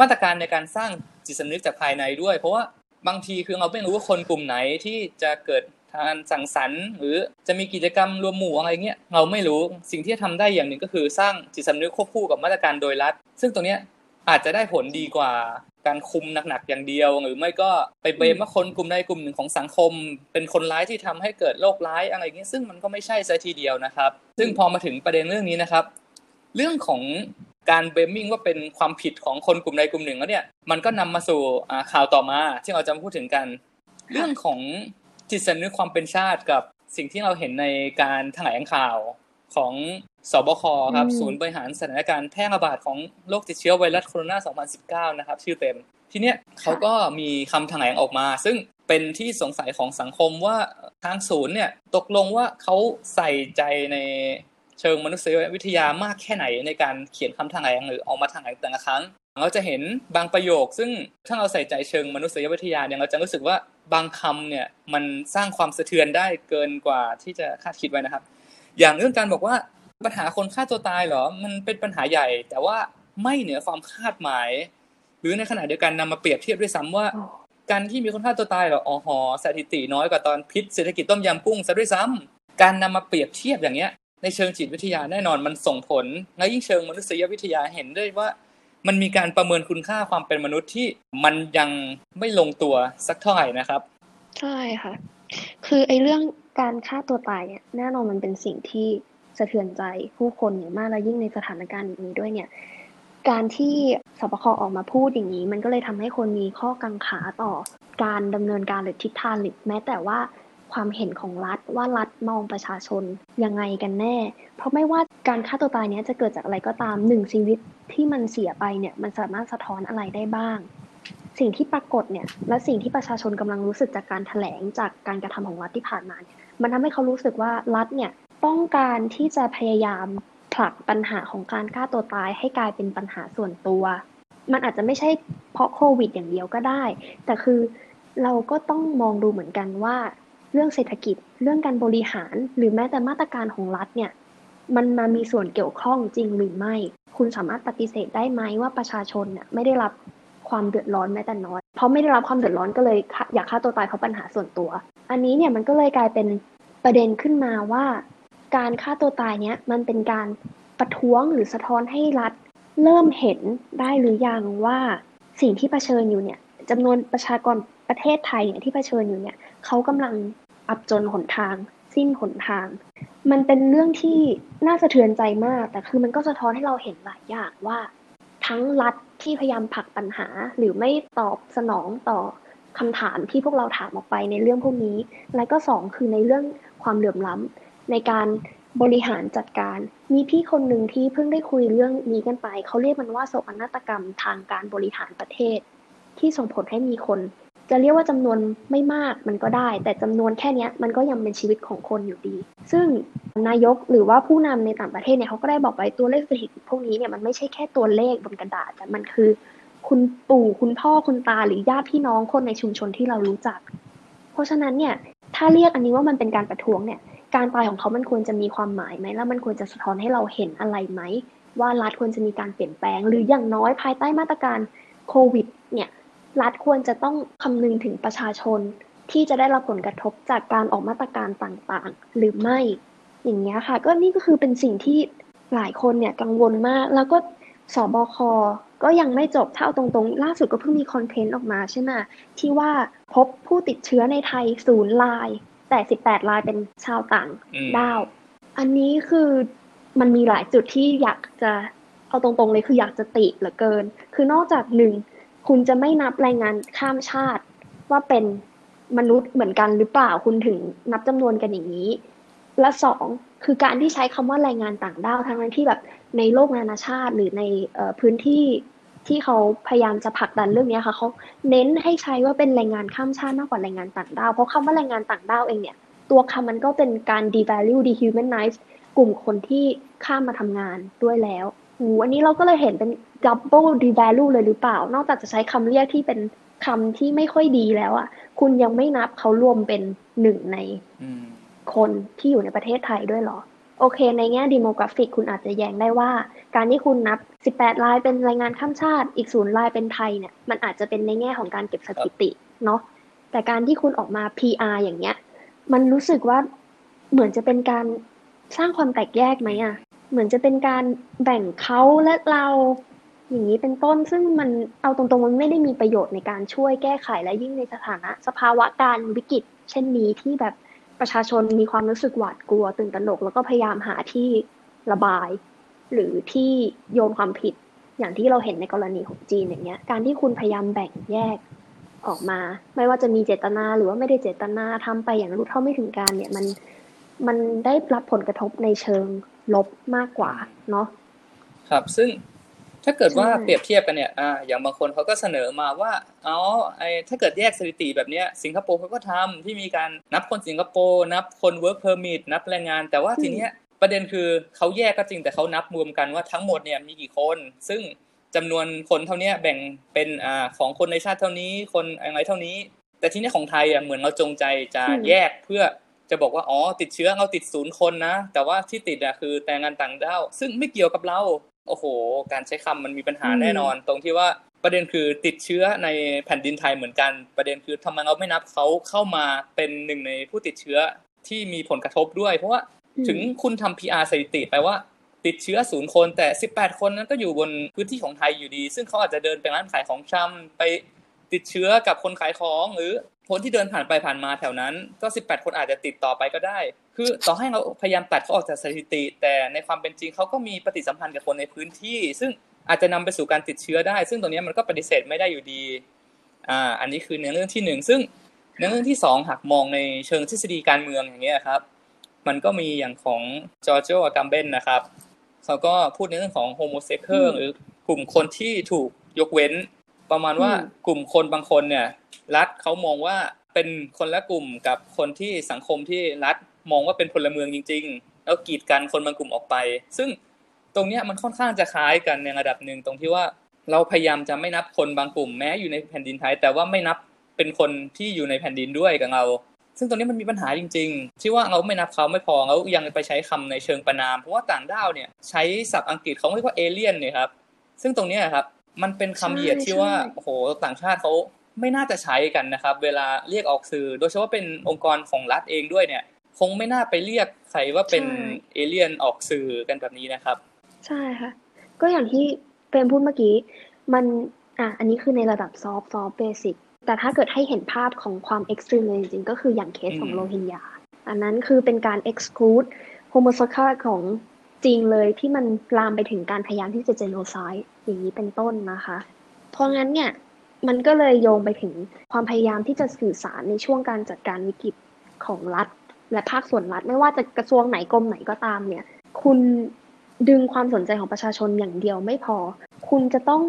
มาตรการในการสร้างจิตสำนึกจากภายในด้วย เพราะว่าบางทีคือเราไม่รู้ว่าคนกลุ่มไหนที่จะเกิดการสังสรรค์ หรือจะมีกิจกรรมรวมหมู่อะไรเงี้ยเราไม่รู้สิ่งที่จะทำได้อย่างหนึ่งก็คือสร้างจิตสำนึกควบคู่กับมาตรการโดยรัฐ ซึ่งตรงเนี้ยอาจจะได้ผลดีกว่า การคุมหนักๆอย่างเดียว หรือไม่ก็ไปเบมว่าคนกลุ่มใดกลุ่มหนึ่งของสังคม เป็นคนร้ายที่ทำให้เกิดโรคร้ายอะไรเงี้ยซึ่งมันก็ไม่ใช่ซะทีเดียวนะครับ ซึ่งพอมาถึงประเด็นเรื่องนี้นะครับ เรื่องของการเบมมิ่งว่าเป็นความผิดของคนกลุ่มใดกลุ่มหนึ่งแล้วเนี่ยมันก็นำมาสู่อ่าข่าวต่อมา ที่เราจะมาพูดถึงกัน เรื่องของจิตสำนึกความเป็นชาติกับสิ่งที่เราเห็นในการแถลงข่าวของ สบคครับศูนย์บริหารสถานการณ์แพร่ระบาดของโรคติดเชื้อไวรัสโคโรนา 2019 นะครับ ชื่อเต็ม ทีเนี้ยเขาก็มีคำแถลงออกมา ซึ่งเป็นที่สงสัยของสังคมว่าทางศูนย์เนี่ยตกลงว่าเขาใส่ใจในเชิงมนุษยวิทยามากแค่ไหนในการเขียนคำแถลงหรือออกมาแถลงแต่ละครั้ง เราจะเห็นบางประโยค ซึ่งถ้าเราใส่ใจเชิงมนุษยวิทยาเนี่ยเราจะรู้สึกว่าบางคำเนี่ยมันสร้างความสะเทือนได้เกินกว่าที่จะคาดคิดไว้นะครับ อย่างเรื่องการบอกว่า ปัญหาคนฆ่าตัวตายเหรอ มันเป็นปัญหาใหญ่ แต่ว่าไม่เหนือความคาดหมาย หรือในขณะเดียวกันนำมาเปรียบเทียบด้วยซ้ำว่า การที่มีคนฆ่าตัวตายเหรออ๋อหอสถิติน้อยกว่าตอนพิษเศรษฐกิจต้มยำกุ้งซะด้วยซ้ำการนำมาเปรียบเทียบอย่างเงี้ย ในเชิงจิตวิทยาแน่นอนมันส่งผลและยิ่งเชิงมนุษยวิทยาเห็นได้ว่า มันมีการประเมินคุณค่าความเป็นมนุษย์ที่มันยังไม่ลงตัวสักเท่าไหร่นะครับ ใช่ค่ะ คือไอ้เรื่องการฆ่าตัวตายเนี่ยแน่นอนมันเป็นสิ่งที่ สะเทือนใจผู้คนอย่างมากและยิ่งในสถานการณ์อย่างนี้ด้วยเนี่ยการที่สบคออกมาพูดอย่างนี้ มันก็เลยทำให้คนมีข้อกังขาต่อการดำเนินการหรือทิศทางหรือแม้แต่ว่าความเห็นของรัฐว่ารัฐมองประชาชนยังไงกันแน่ เพราะไม่ว่าการฆ่าตัวตายเนี้ยจะเกิดจากอะไรก็ตามหนึ่งชีวิตที่มันเสียไปเนี่ยมันสามารถสะท้อนอะไรได้บ้าง สิ่งที่ปรากฏเนี่ยและสิ่งที่ประชาชนกำลังรู้สึกจากการแถลงจากการกระทำของรัฐที่ผ่านมาเนี่ยมันทำให้เขารู้สึกว่ารัฐเนี่ย ต้องการที่จะพยายามผลักปัญหาของการฆ่าตัวตายให้กลายเป็นปัญหาส่วนตัว มันอาจจะไม่ใช่เพราะโควิดอย่างเดียวก็ได้ แต่คือเราก็ต้องมองดูเหมือนกันว่า เรื่องเศรษฐกิจ เรื่องการบริหาร หรือแม้แต่มาตรการของรัฐเนี่ย มันมามีส่วนเกี่ยวข้องจริงหรือไม่ คุณสามารถปฏิเสธได้ไหมว่าประชาชนเนี่ยไม่ได้รับความเดือดร้อนแม้แต่น้อย เพราะไม่ได้รับความเดือดร้อนก็เลยอยากฆ่าตัวตายเพราะปัญหาส่วนตัว อันนี้เนี่ยมันก็เลยกลายเป็นประเด็นขึ้นมาว่า การฆ่าตัวตายเนี้ยมันเป็นการประท้วงหรือสะท้อนให้รัฐ เริ่มเห็นได้หรือยังว่าสิ่งที่เผชิญอยู่เนี่ยจำนวนประชากรประเทศไทยเนี่ยที่เผชิญอยู่เนี่ยเขากำลังอับจนหนทาง สิ้นหนทาง มันเป็นเรื่องที่น่าสะเทือนใจมาก แต่คือมันก็สะท้อนให้เราเห็นหลายอย่างว่า ทั้งรัฐที่พยายามผลักปัญหาหรือไม่ตอบสนองต่อคำถามที่พวกเราถามออกไปในเรื่องพวกนี้ และก็สองคือในเรื่องความเหลื่อมล้ำ ในการบริหารจัดการ มีพี่คนหนึ่งที่เพิ่งได้คุยเรื่องนี้กันไป เขาเรียกมันว่าโศกนาฏกรรมทางการบริหารประเทศ ที่ส่งผลให้มีคน จะเรียกว่าจำนวนไม่มากมันก็ได้ แต่จำนวนแค่นี้มันก็ยังเป็นชีวิตของคนอยู่ดี ซึ่งนายกหรือว่าผู้นำในต่างประเทศเนี่ยเขาก็ได้บอกไปตัวเลขสถิติพวกนี้เนี่ยมันไม่ใช่แค่ตัวเลขบนกระดาษแต่มันคือ คุณปู่คุณพ่อคุณตาหรือญาติพี่น้องคนในชุมชนที่เรารู้จัก เพราะฉะนั้นเนี่ยถ้าเรียกอันนี้ว่ามันเป็นการประท้วงเนี่ย การตายของเขามันควรจะมีความหมายไหมแล้วมันควรจะสะท้อนให้เราเห็นอะไรไหม ว่ารัฐควรจะมีการเปลี่ยนแปลง หรืออย่างน้อยภายใต้มาตรการโควิดเนี่ยรัฐควรจะต้องคำนึงถึงประชาชนที่จะได้รับผลกระทบจากการออกมาตรการต่างๆ หรือไม่ อย่างเงี้ยค่ะ ก็นี่ก็คือเป็นสิ่งที่หลายคนเนี่ยกังวลมาก แล้วก็สบคก็ยังไม่จบถ้าเอาตรงๆ ล่าสุดก็เพิ่งมีคอนเทนต์ออกมาใช่ไหมที่ว่าพบผู้ติดเชื้อในไทยศูนย์ลาย แต่สิบแปดรายเป็นชาวต่างด้าว อันนี้คือมันมีหลายจุดที่อยากจะเอาตรงๆเลยคืออยากจะติเหลือเกิน คือนอกจากหนึ่งคุณจะไม่นับแรงงานข้ามชาติ ว่าเป็นมนุษย์เหมือนกันหรือเปล่าคุณถึงนับจำนวนกันอย่างนี้ และสองคือการที่ใช้คำว่าแรงงานต่างด้าวทั้งนั้นที่แบบในโลกนานาชาติหรือในพื้นที่ ที่เขาพยายามจะผลักดันเรื่องนี้ค่ะเขาเน้นให้ใช้ว่าเป็นแรงงานข้ามชาติมากกว่าแรงงานต่างด้าวเพราะคำว่าแรงงานต่างด้าวเองเนี่ย ตัวคำมันก็เป็นการ devalue dehumanize กลุ่มคนที่ข้ามมาทำงานด้วยแล้วหูอันนี้เราก็เลยเห็นเป็น double devalue เลยหรือเปล่า นอกจากจะใช้คำเรียกที่เป็นคำที่ไม่ค่อยดีแล้วอะ คุณยังไม่นับเขารวมเป็นหนึ่งในคนที่อยู่ในประเทศไทยด้วยหรอ โอเค ในแง่ดีโมกราฟิกคุณอาจจะแย้งได้ว่า การที่คุณนับ 18 รายเป็นรายงานข้ามชาติ อีกศูนย์รายเป็นไทยเนี่ย มันอาจจะเป็นในแง่ของการเก็บสถิติเนาะ แต่การที่คุณออกมา PR อย่างเงี้ย มันรู้สึกว่าเหมือนจะเป็นการสร้างความแตกแยกไหมอะเหมือนจะเป็นการแบ่งเขาและเราอย่างนี้เป็นต้น ซึ่งมันเอาตรงๆมันไม่ได้มีประโยชน์ในการช่วยแก้ไขและยิ่งในสถานะ สภาวะการวิกฤต เช่นนี้ที่แบบ ประชาชนมีความรู้สึกหวาดกลัวตื่นตระหนก แล้วก็พยายามหาที่ระบาย หรือที่โยนความผิด อย่างที่เราเห็นในกรณีของจีนอย่างเงี้ย การที่คุณพยายามแบ่งแยกออกมา ไม่ว่าจะมีเจตนาหรือว่าไม่ได้เจตนาทำไปอย่างรู้เท่าไม่ถึงการเนี่ยมันมันได้รับผลกระทบในเชิงลบมากกว่าเนาะครับซึ่ง ถ้าเกิดว่าเปรียบเทียบกันเนี่ยอ่าอย่างบางคนเขาก็เสนอมาว่าอ๋อไอถ้าเกิดแยกสถิติแบบเนี้ยสิงคโปร์เขาก็ทำที่มีการนับคนสิงคโปร์นับคน work permit นับแรงงาน แต่ว่าทีเนี้ยประเด็นคือเขาแยกก็จริงแต่เขานับรวมกันว่าทั้งหมดเนี่ยมีกี่คน ซึ่งจำนวนคนเท่านี้แบ่งเป็นอ่าของคนในชาติเท่านี้คนอะไรเท่านี้ แต่ที่นี้ของไทยอะเหมือนเราจงใจจะแยกเพื่อจะบอกว่าอ๋อติดเชื้อเราติดศูนย์คนนะ แต่ว่าที่ติดอะคือแต่งงานต่างด้าวซึ่งไม่เกี่ยวกับเรา โอ้โห การใช้คำมันมีปัญหาแน่นอน ตรงที่ว่าประเด็นคือติดเชื้อในแผ่นดินไทยเหมือนกัน ประเด็นคือทำไมเราไม่นับเขาเข้ามาเป็นหนึ่งในผู้ติดเชื้อที่มีผลกระทบด้วย เพราะว่าถึงคุณทำ PR สถิติไปว่าติดเชื้อศูนย์คนแต่ 18 คนนั้นก็อยู่บนพื้นที่ของไทยอยู่ดี ซึ่งเขาอาจจะเดินไปร้านขายของชำไปติดเชื้อกับคนขายของหรือ คนที่เดินผ่านไปผ่านมาแถวนั้น ก็ 18 คนอาจจะติดต่อไปก็ได้ คือต่อให้เราพยายามตัดเขาออกจากสถิติ แต่ในความเป็นจริงเขาก็มีปฏิสัมพันธ์กับคนในพื้นที่ ซึ่งอาจจะนำไปสู่การติดเชื้อได้ ซึ่งตรงนี้มันก็ปฏิเสธไม่ได้อยู่ดีอ่าอันนี้คือในเรื่องที่หนึ่งซึ่งในเรื่องที่สองหากมองในเชิงทฤษฎีการเมืองอย่างเงี้ยครับ มันก็มีอย่างของจอร์จโจกัมเบนนะครับเขาก็พูดในเรื่องของโฮโมเซ็กเคิลหรือกลุ่มคนที่ถูกยกเว้น ประมาณว่ากลุ่มคนบางคนเนี่ย รัฐเขามองว่าเป็นคนละกลุ่มกับคนที่สังคมที่รัฐมองว่าเป็นพลเมืองจริง ๆ แล้วกีดกันคนบางกลุ่มออกไป ซึ่งตรงนี้มันค่อนข้างจะคล้ายกันในระดับหนึ่งตรงที่ว่าเราพยายามจะไม่นับคนบางกลุ่มแม้อยู่ในแผ่นดินไทย แต่ว่าไม่นับเป็นคนที่อยู่ในแผ่นดินด้วยกับเรา ซึ่งตรงนี้มันมีปัญหาจริง ๆ ที่ว่าเราไม่นับเขาไม่พอเรายังไปใช้คำในเชิงประนาม เพราะว่าต่างด้าวเนี่ยใช้ศัพท์อังกฤษเขาเรียกว่าเอเลี่ยนเนี่ยครับซึ่งตรงนี้ครับมันเป็นคำเหยียดที่ว่าโอ้โหต่างชาติเขา ไม่น่าจะใช้กันนะครับ เวลาเรียกออกสื่อ โดยเฉพาะเป็นองค์กรของรัฐเองด้วยเนี่ย คงไม่น่าไปเรียกใครว่าเป็นเอเลี่ยนออกสื่อกันแบบนี้นะครับ ใช่ค่ะ ก็อย่างที่เป็นพูดเมื่อกี้ มันอะอันนี้คือในระดับ soft soft basic แต่ถ้าเกิดให้เห็นภาพของความ extreme เลยจริงๆ ก็คืออย่างเคสของโรฮิงญา อันนั้นคือเป็นการ exclude homosexual ของจริงเลยที่มันลามไปถึงการพยายามที่จะ genocide อย่างนี้เป็นต้นนะคะ เพราะงั้นเนี่ย มันก็เลยโยงไปถึงความพยายามที่จะสื่อสารในช่วงการจัดการวิกฤตของรัฐ และภาคส่วนรัฐ ไม่ว่าจะกระทรวงไหนกรมไหนก็ตามเนี่ย คุณดึงความสนใจของประชาชนอย่างเดียวไม่พอ คุณจะต้อง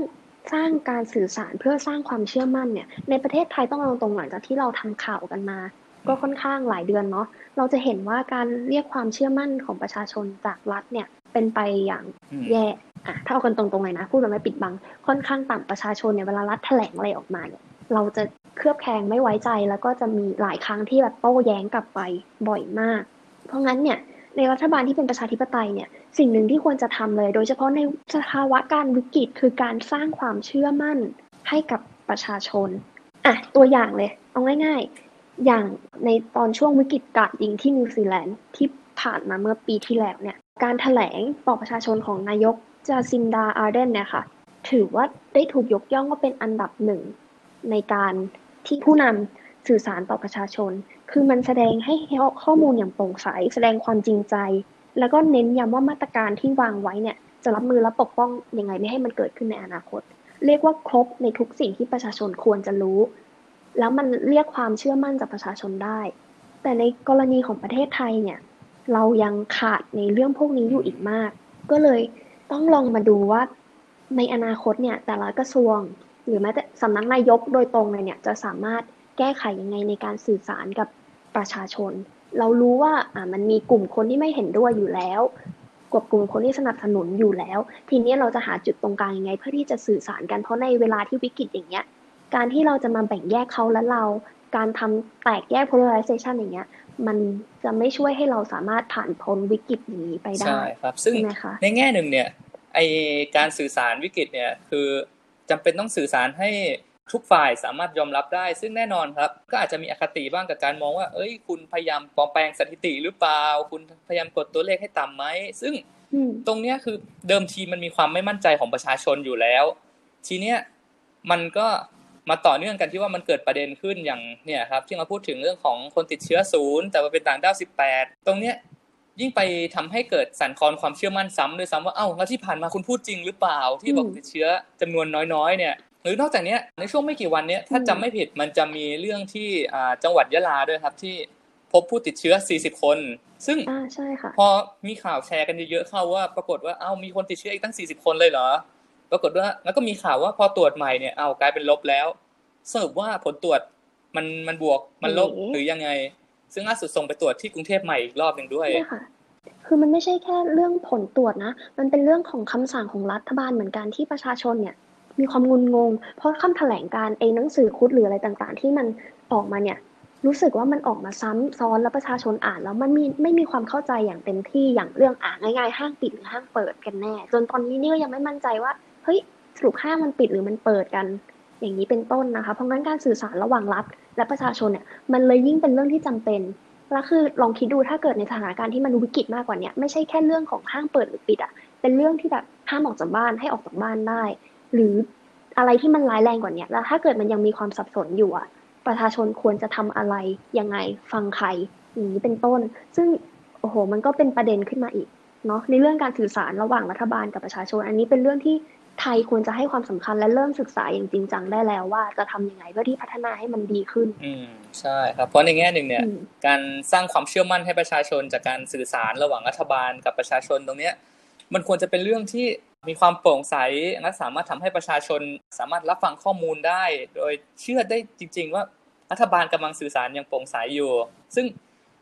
สร้างการสื่อสารเพื่อสร้างความเชื่อมั่นเนี่ย ในประเทศไทยต้องเอาตรงหลังจากที่เราทำข่าวกันมา ก็ค่อนข้างหลายเดือนเนาะ เราจะเห็นว่าการเรียกความเชื่อมั่นของประชาชนจากรัฐเนี่ยเป็นไปอย่างแย่ อะถ้าเอากันตรงๆเลยนะพูดแบบไม่ปิดบัง ค่อนข้างต่ำประชาชนเนี่ยเวลารัฐแถลงอะไรออกมาเนี่ยเราจะเคลือบแคลงไม่ไว้ใจแล้วก็จะมีหลายครั้งที่แบบโต้แย้งกลับไปบ่อยมาก เพราะงั้นเนี่ยในรัฐบาลที่เป็นประชาธิปไตยเนี่ยสิ่งหนึ่งที่ควรจะทำเลย โดยเฉพาะในสภาวะการวิกฤตคือการสร้างความเชื่อมั่นให้กับประชาชนอะตัวอย่างเลย เอาง่ายๆ อย่างในตอนช่วงวิกฤตกราดยิงที่นิวซีแลนด์ที่ผ่านมาเมื่อปีที่แล้วเนี่ยการแถลงต่อประชาชนของนายก จาซินดาอาร์เดิร์นเนี่ยค่ะ ถือว่าได้ถูกยกย่องว่าเป็นอันดับหนึ่งในการที่ผู้นำสื่อสารต่อประชาชน คือมันแสดงให้ข้อมูลอย่างโปร่งใส แสดงความจริงใจ แล้วก็เน้นย้ำว่ามาตรการที่วางไว้เนี่ย จะรับมือและปกป้องยังไงไม่ให้มันเกิดขึ้นในอนาคต เรียกว่าครบในทุกสิ่งที่ประชาชนควรจะรู้ แล้วมันเรียกความเชื่อมั่นจากประชาชนได้ แต่ในกรณีของประเทศไทยเนี่ย เรายังขาดในเรื่องพวกนี้อยู่อีกมาก ก็เลย ต้องลองมาดูว่าในอนาคตเนี่ยแต่ละกระทรวง หรือแม้แต่สำนักนายกโดยตรงเลยเนี่ยจะสามารถแก้ไขยังไงในการสื่อสารกับประชาชน เรารู้ว่าอ่ามันมีกลุ่มคนที่ไม่เห็นด้วยอยู่แล้วกบกลุ่มคนที่สนับสนุนอยู่แล้ว ทีนี้เราจะหาจุดตรงกลางยังไง เพื่อที่จะสื่อสารกันเพราะในเวลาที่วิกฤตอย่างเงี้ย การที่เราจะมาแบ่งแยกเขาและเรา การทำแตกแยก polarization อย่างเงี้ย มันจะไม่ช่วยให้เราสามารถผ่านพ้นวิกฤตนี้ไปได้ใช่ครับ ซึ่งในแง่หนึ่งเนี่ยไอการสื่อสารวิกฤตเนี่ยคือจำเป็นต้องสื่อสารให้ทุกฝ่ายสามารถยอมรับได้ ซึ่งแน่นอนครับ ก็อาจจะมีอคติบ้างกับการมองว่า เอ้ย คุณพยายามปลอมแปลงสถิติหรือเปล่า คุณพยายามกดตัวเลขให้ต่ำไหม ซึ่งตรงเนี้ยคือเดิมทีมันมีความไม่มั่นใจของประชาชนอยู่แล้ว ทีเนี้ยมันก็ มาต่อเนื่องกันที่ว่ามันเกิดประเด็นขึ้นอย่างเนี่ยครับที่เราพูดถึงเรื่องของคนติดเชื้อศูนย์แต่ว่าเป็นต่างด้าวสิบแปดตรงเนี้ยยิ่งไปทำให้เกิดสั่นคลอนความเชื่อมั่นซ้ำด้วยซ้ำว่าเอ้าแล้วที่ผ่านมาคุณพูดจริงหรือเปล่าที่บอกติดเชื้อจำนวนน้อยๆเนี่ยหรือนอกจากนี้ในช่วงไม่กี่วันนี้ถ้าจำไม่ผิดมันจะมีเรื่องที่จังหวัดยะลาด้วยครับที่พบผู้ติดเชื้อ 40 คน ซึ่งอ่าใช่ค่ะพอมีข่าวแชร์กันเยอะๆเข้าว่าปรากฏว่าเอ้ามีคนติดเชื้ออีกตั้ง 40 คนเลยเหรอ ปรากฏว่าแล้วก็มีข่าวว่าพอตรวจใหม่เนี่ยเอากลายเป็นลบแล้วสรุปว่าผลตรวจมันมันบวกมันลบเอ๊ะหรือยังไง ซึ่งล่าสุดส่งไปตรวจที่กรุงเทพใหม่อีกรอบหนึ่งด้วยใช่ค่ะคือมันไม่ใช่แค่เรื่องผลตรวจนะ มันเป็นเรื่องของคำสั่งของรัฐบาลเหมือนกันที่ประชาชนเนี่ย มีความงุนงง เพราะคำแถลงการเองหนังสือคุดหรืออะไรต่างๆ ที่มันออกมาเนี่ย รู้สึกว่ามันออกมาซ้ำซ้อนแล้วประชาชนอ่านแล้วมันมีไม่มีความเข้าใจอย่างเต็มที่อย่างเรื่องอ่านง่ายๆห้างปิดหรือห้างเปิดกันแน่ จนตอนนี้เนี่ยยังไม่มั่นใจว่าเฮ้ยสรุปห้างมันปิดหรือมันเปิดกัน อย่างนี้เป็นต้นนะคะ เพราะงั้นการสื่อสารระหว่างรัฐ และประชาชนเนี่ยมันเลยยิ่งเป็นเรื่องที่จำเป็นแล้วคือลองคิดดูถ้าเกิดในสถานการณ์ที่มันวิกฤตมากกว่านี้ไม่ใช่แค่เรื่องของห้างเปิดหรือปิดอะเป็นเรื่องที่แบบห้ามออกจากบ้านให้ออกจากบ้านได้ หรืออะไรที่มันร้ายแรงกว่านี้แล้วถ้าเกิดมันยังมีความสับสนอยู่อะประชาชนควรจะทำอะไรยังไงฟังใครอย่างนี้เป็นต้น ซึ่งโอ้โหมันก็เป็นประเด็นขึ้นมาอีกเนาะในเรื่องการสื่อสารระหว่างรัฐบาลกับประชาชน อันนี้เป็นเรื่องที่ ไทยควรจะให้ความสำคัญและเริ่มศึกษาอย่างจริงจังได้แล้วว่าจะทำยังไงเพื่อที่พัฒนาให้มันดีขึ้น อืมใช่ครับเพราะในแง่หนึ่งเนี่ยอืมการสร้างความเชื่อมั่นให้ประชาชนจากการสื่อสารระหว่างรัฐบาลกับประชาชนตรงเนี้ย มันควรจะเป็นเรื่องที่มีความโปร่งใสและสามารถทำให้ประชาชนสามารถรับฟังข้อมูลได้ โดยเชื่อได้จริง ๆ ว่ารัฐบาลกำลังสื่อสารอย่างโปร่งใสอยู่ ซึ่ง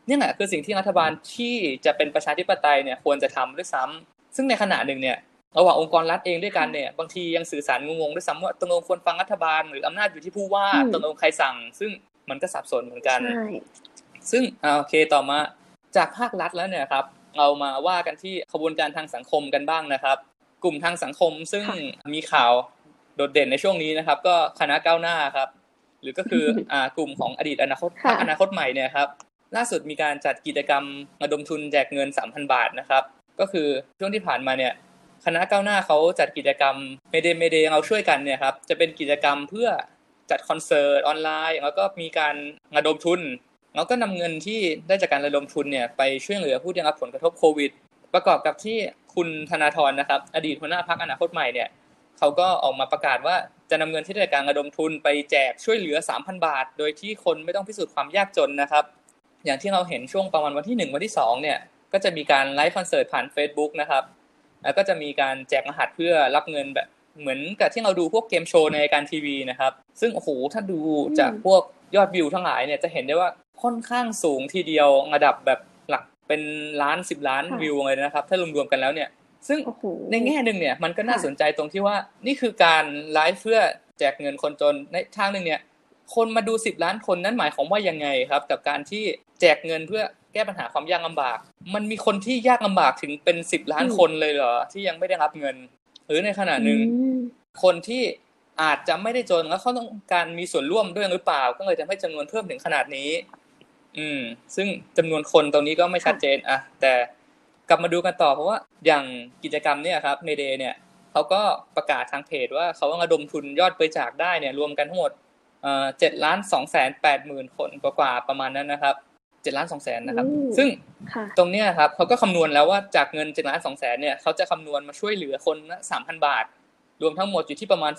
เนี่ยแหละคือสิ่งที่รัฐบาลที่จะเป็นประชาธิปไตยเนี่ยควรจะทำด้วยซ้ำซึ่งในขณะหนึ่งเนี่ย ระหว่างองค์กรรัฐเองด้วยกันเนี่ยบางทียังสื่อสารงงๆด้วยซ้ำว่าตกลงควรฟังรัฐบาล หรืออำนาจอยู่ที่ผู้ว่าอืมตกลงใครสั่ง ซึ่งมันก็สับสนเหมือนกันใช่ซึ่งอ่าโอเคต่อมาจากภาครัฐแล้วเนี่ยครับเรามาว่ากันที่ขบวนการทางสังคมกันบ้างนะครับ กลุ่มทางสังคมซึ่งค่ะมีข่าวโดดเด่นในช่วงนี้นะครับ ก็คณะก้าวหน้าครับ หรือก็คืออ่ากลุ่มของอดีตอนาคตค่ะพรรคอนาคตใหม่เนี่ยครับ ล่าสุดมีการจัดกิจกรรมระดมทุนแจกเงิน 3,000 บาทนะครับ ก็คือช่วงที่ผ่านมาเนี่ย คณะก้าวหน้าเขาจัดกิจกรรม Mayday Mayday เราช่วยกันเนี่ยครับจะเป็นกิจกรรมเพื่อจัดคอนเสิร์ตออนไลน์ แล้วก็มีการระดมทุน แล้วก็นำเงินที่ได้จากการระดมทุนเนี่ยไปช่วยเหลือผู้ได้รับผลกระทบโควิด ประกอบกับที่คุณธนาธรนะครับ อดีตหัวหน้าพรรคอนาคตใหม่เนี่ยเขาก็ออกมาประกาศว่าจะนำเงินที่ได้จากการระดมทุนไปแจกช่วยเหลือ 3,000 บาท โดยที่คนไม่ต้องพิสูจน์ความยากจนนะครับ อย่างที่เราเห็นช่วงประมาณวันที่ 1 วันที่2เนี่ยก็จะมีการไลฟ์คอนเสิร์ตผ่าน Facebook นะครับ แล้วก็จะมีการแจกรหัสเพื่อรับเงินแบบเหมือนกับที่เราดูพวกเกมโชว์ในรายการทีวีนะครับ ซึ่งโอ้โหถ้าดูจากพวกยอดวิวทั้งหลายเนี่ยจะเห็นได้ว่าค่อนข้างสูงทีเดียวระดับแบบหลักเป็นล้านสิบล้านวิวเลยนะครับ ถ้ารวมๆกันแล้วเนี่ย ซึ่งโอ้โหในแง่หนึ่งเนี่ยมันก็น่าสนใจตรงที่ว่านี่คือการไลฟ์เพื่อแจกเงินคนจนในทางหนึ่งเนี่ยคนมาดูสิบล้านคนนั้นหมายความว่ายังไงครับ กับการที่แจกเงินเพื่อ แก้ปัญหาความยากลำบาก มันมีคนที่ยากลำบากถึงเป็นสิบล้านอืมคนเลยเหรอที่ยังไม่ได้รับเงิน หรือในขณะหนึ่งอืมคนที่อาจจะไม่ได้จนแล้วเขาต้องการมีส่วนร่วมด้วยหรือเปล่า ก็เลยทำให้จำนวนเพิ่มถึงขนาดนี้ อืม ซึ่งจำนวนคนตรงนี้ก็ไม่ชัดเจนอะแต่กลับมาดูกันต่อเพราะว่า อย่างกิจกรรมเนี่ยครับเมเดเนี่ยเขาก็ประกาศทางเพจว่าเขาระดมทุนยอดบริจาคได้เนี่ยรวมกันทั้งหมดเอ่อเจ็ดล้านสองแสนแปดหมื่นคนกว่าๆประมาณนั้นนะครับ เจ็ดล้านสองแสนนะครับอืมซึ่งค่ะตรงเนี้ยครับเขาก็คำนวณแล้วว่าจากเงินเจ็ดล้านสองแสนเนี่ยเขาจะคำนวณมาช่วยเหลือคนละสามพันบาท รวมทั้งหมดอยู่ที่ประมาณ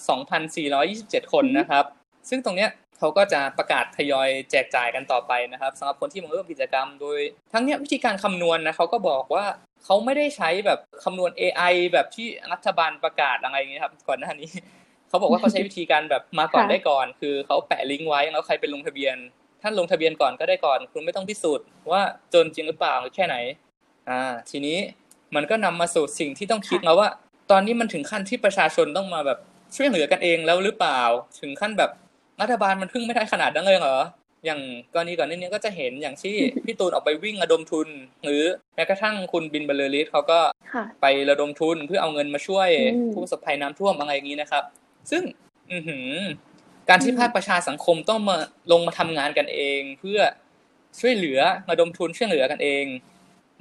2,427คนนะครับ ซึ่งตรงเนี้ยเขาก็จะประกาศทยอยแจกจ่ายกันต่อไปนะครับสำหรับคนที่มาร่วมกิจกรรม โดยทั้งเนี้ยวิธีการคำนวณนะเขาก็บอกว่าเขาไม่ได้ใช้แบบคำนวณ AI แบบที่รัฐบาลประกาศอะไรอย่างเงี้ยครับก่อนหน้านี้เขาบอกว่าเขาใช้วิธีการแบบมาก่อนค่ะได้ก่อน คือเขาแปะลิงก์ไว้แล้วใครเป็นลงทะเบียน ท่านลงทะเบียนก่อนก็ได้ก่อน คุณไม่ต้องพิสูจน์ว่าจนจริงหรือเปล่าหรือแค่ไหน อ่า ทีนี้มันก็นำมาสู่สิ่งที่ต้องคิดแล้วว่า ตอนนี้มันถึงขั้นที่ประชาชนต้องมาแบบช่วยเหลือกันเองแล้วหรือเปล่า ถึงขั้นแบบรัฐบาลมันพึ่งไม่ได้ขนาดนั้นเลยเหรออย่างกรณีก่อนหน้านี้ก็จะเห็นอย่างที่พี่ตูนออกไปวิ่งระดมทุน หรือแม้กระทั่งคุณบินบรรลือฤทธิ์เขาก็ค่ะไประดมทุนเพื่อเอาเงินมาช่วยอืมผู้ประสบภัยน้ำท่วมอะไรอย่างนี้นะครับ ซึ่ง อือหือ การที่อืมภาคประชาสังคมต้องมาลงมาทำงานกันเอง เพื่อช่วยเหลือระดมทุนช่วยเหลือกันเอง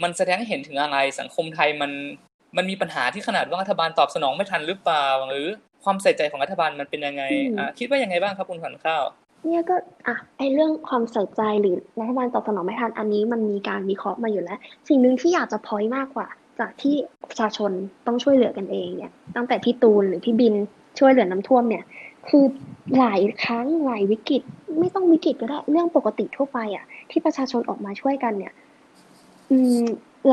มันแสดงให้เห็นถึงอะไรสังคมไทยมันมันมีปัญหาที่ขนาดว่ารัฐบาลตอบสนองไม่ทันหรือเปล่าหรือความใส่ใจของรัฐบาลมันเป็นยังไงอืมอ่าคิดว่ายังไงบ้างครับคุณขวัญข้าวเนี่ยก็อะไอเรื่องความใส่ใจหรือรัฐบาลตอบสนองไม่ทันอันนี้มันมีการวิเคราะห์มาอยู่แล้ว สิ่งหนึ่งที่อยากจะพอยต์มากกว่า จากที่ประชาชนต้องช่วยเหลือกันเองเนี่ยตั้งแต่พี่ตูนหรือพี่บินช่วยเหลือน้ำท่วมเนี่ย คือหลายครั้งหลายวิกฤต ไม่ต้องวิกฤตก็ได้เรื่องปกติทั่วไปอะ ที่ประชาชนออกมาช่วยกันเนี่ย อืม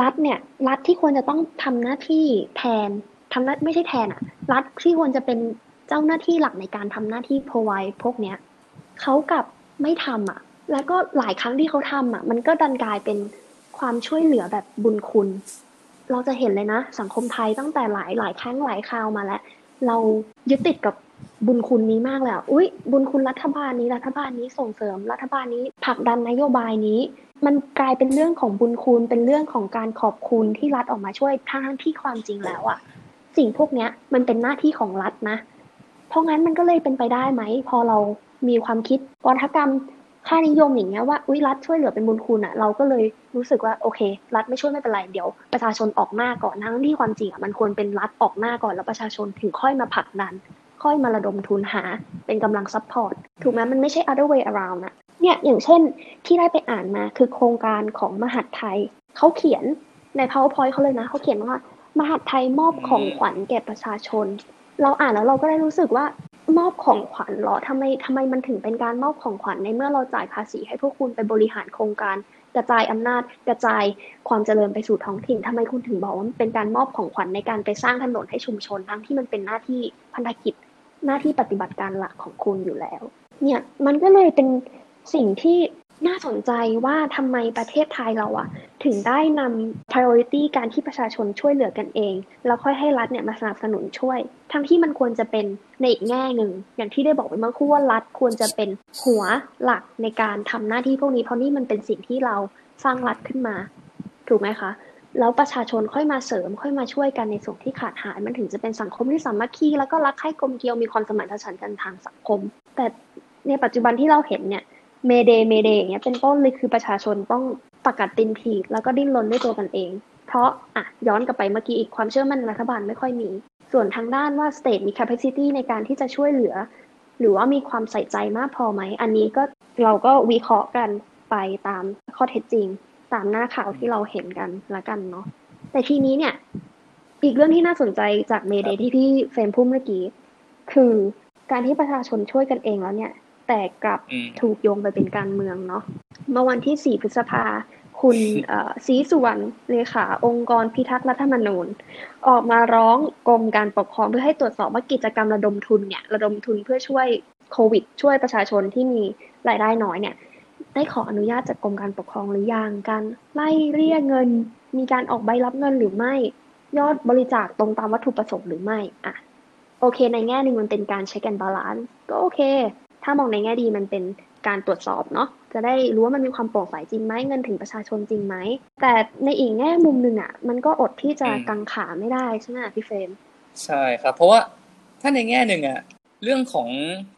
รัฐเนี่ยรัฐที่ควรจะต้องทำหน้าที่แทนทำหน้าไม่ใช่แทนอะ รัฐที่ควรจะเป็นเจ้าหน้าที่หลักในการทำหน้าที่ provide พวกเนี้ยเขากับไม่ทำอะ แล้วก็หลายครั้งที่เขาทำอะ มันก็ดันกลายเป็นความช่วยเหลือแบบบุญคุณ เราจะเห็นเลยนะ สังคมไทยตั้งแต่หลายหลายครั้งหลายคราวมาแล้ว เรายึดติดกับ บุญคุณนี้มากเลยอะอุ้ยบุญคุณรัฐบาลนี้รัฐบาลนี้ส่งเสริมรัฐบาลนี้ผลักดันนโยบายนี้ มันกลายเป็นเรื่องของบุญคุณเป็นเรื่องของการขอบคุณที่รัฐออกมาช่วยทั้งที่ความจริงแล้วอะสิ่งพวกเนี้ยมันเป็นหน้าที่ของรัฐนะ เพราะงั้นมันก็เลยเป็นไปได้ไหม พอเรามีความคิดวัฒกรรมค่านิยมอย่างเงี้ยว่าอุ้ยรัฐช่วยเหลือเป็นบุญคุณอะเราก็เลยรู้สึกว่าโอเค รัฐไม่ช่วยไม่เป็นไรเดี๋ยวประชาชนออกหน้าก่อนทั้งที่ความจริงอะมันควรเป็นรัฐออกหน้าก่อนแล้วประชาชนถึงค่อยมาผลักดัน ค่อยมาระดมทุนหาเป็นกำลัง support ถูกไหมมันไม่ใช่ other way around นะเนี่ยอย่างเช่นที่ได้ไปอ่านมาคือโครงการของมหาดไทยเขาเขียนใน PowerPoint เขาเลยนะเขาเขียนว่ามหาดไทยมอบของขวัญแก่ประชาชน เราอ่านแล้วเราก็ได้รู้สึกว่ามอบของขวัญเหรอทำไมทำไมมันถึงเป็นการมอบของขวัญในเมื่อเราจ่ายภาษีให้พวกคุณไปบริหารโครงการกระจายอำนาจกระจายความเจริญไปสู่ท้องถิ่นทำไมคุณถึงบอกว่ามันเป็นการมอบของขวัญในการไปสร้างถนนให้ชุมชน ทั้งที่มันเป็นหน้าที่พันธกิจ หน้าที่ปฏิบัติการหลักของคุณอยู่แล้ว เนี่ยมันก็เลยเป็นสิ่งที่น่าสนใจว่าทำไมประเทศไทยเราอะถึงได้นำ priority การที่ประชาชนช่วยเหลือกันเอง แล้วค่อยให้รัฐเนี่ยมาสนับสนุนช่วย ทั้งที่มันควรจะเป็นในอีกแง่หนึ่ง อย่างที่ได้บอกไปเมื่อครู่ว่ารัฐควรจะเป็นหัวหลักในการทำหน้าที่พวกนี้ เพราะนี่มันเป็นสิ่งที่เราสร้างรัฐขึ้นมา ถูกไหมคะ แล้วประชาชนค่อยมาเสริมค่อยมาช่วยกันในส่วนที่ขาดหาย มันถึงจะเป็นสังคมที่สามัคคีแล้วก็รักใคร่กลมเกลียวมีความสมานฉันท์กันทางสังคม แต่ในปัจจุบันที่เราเห็นเนี่ย Mayday Mayday อย่างเงี้ยเป็นต้นเลยคือประชาชนต้องประกาศตีนถีบแล้วก็ดิ้นรนด้วยตัวกันเอง เพราะอะย้อนกลับไปเมื่อกี้อีกความเชื่อมั่นรัฐบาลไม่ค่อยมี ส่วนทางด้านว่า state มี capacity ในการที่จะช่วยเหลือ หรือว่ามีความใส่ใจมากพอไหม อันนี้ก็เราก็วิเคราะห์กันไปตามข้อเท็จจริง ตามหน้าข่าวที่เราเห็นกันละกันเนาะแต่ทีนี้เนี่ย อีกเรื่องที่น่าสนใจจากเมเดที่พี่เฟรมพูดเมื่อกี้ คือการที่ประชาชนช่วยกันเองแล้วเนี่ย แต่กลับถูกโยงไปเป็นการเมืองเนาะเมื่อวันที่ 4 พฤษภาคุณศรีสุวรรณเลขาองค์กรพิทักษ์รัฐธรรมนูญ ออกมาร้องกรมการปกครองเพื่อให้ตรวจสอบว่ากิจกรรมระดมทุนเนี่ย ระดมทุนเพื่อช่วยโควิด ช่วยประชาชนที่มีรายได้น้อยเนี่ย ได้ขออนุญาตจากกรมการปกครองหรือยังการไล่เรียกเงิน มีการออกใบรับเงินหรือไม่ ยอดบริจาคตรงตามวัตถุประสงค์หรือไม่อะโอเค ในแง่หนึ่งมันเป็นการ check and balance ก็โอเค ถ้ามองในแง่ดีมันเป็นการตรวจสอบเนาะจะได้รู้ว่ามันมีความโปร่งใสจริงไหมเงินถึงประชาชนจริงไหม แต่ในอีกแง่มุมหนึ่งอะ มันก็อดที่จะกังขาไม่ได้ใช่ไหมพี่เฟรมใช่ครับ เพราะว่าถ้าในแง่หนึ่งอะเรื่องของ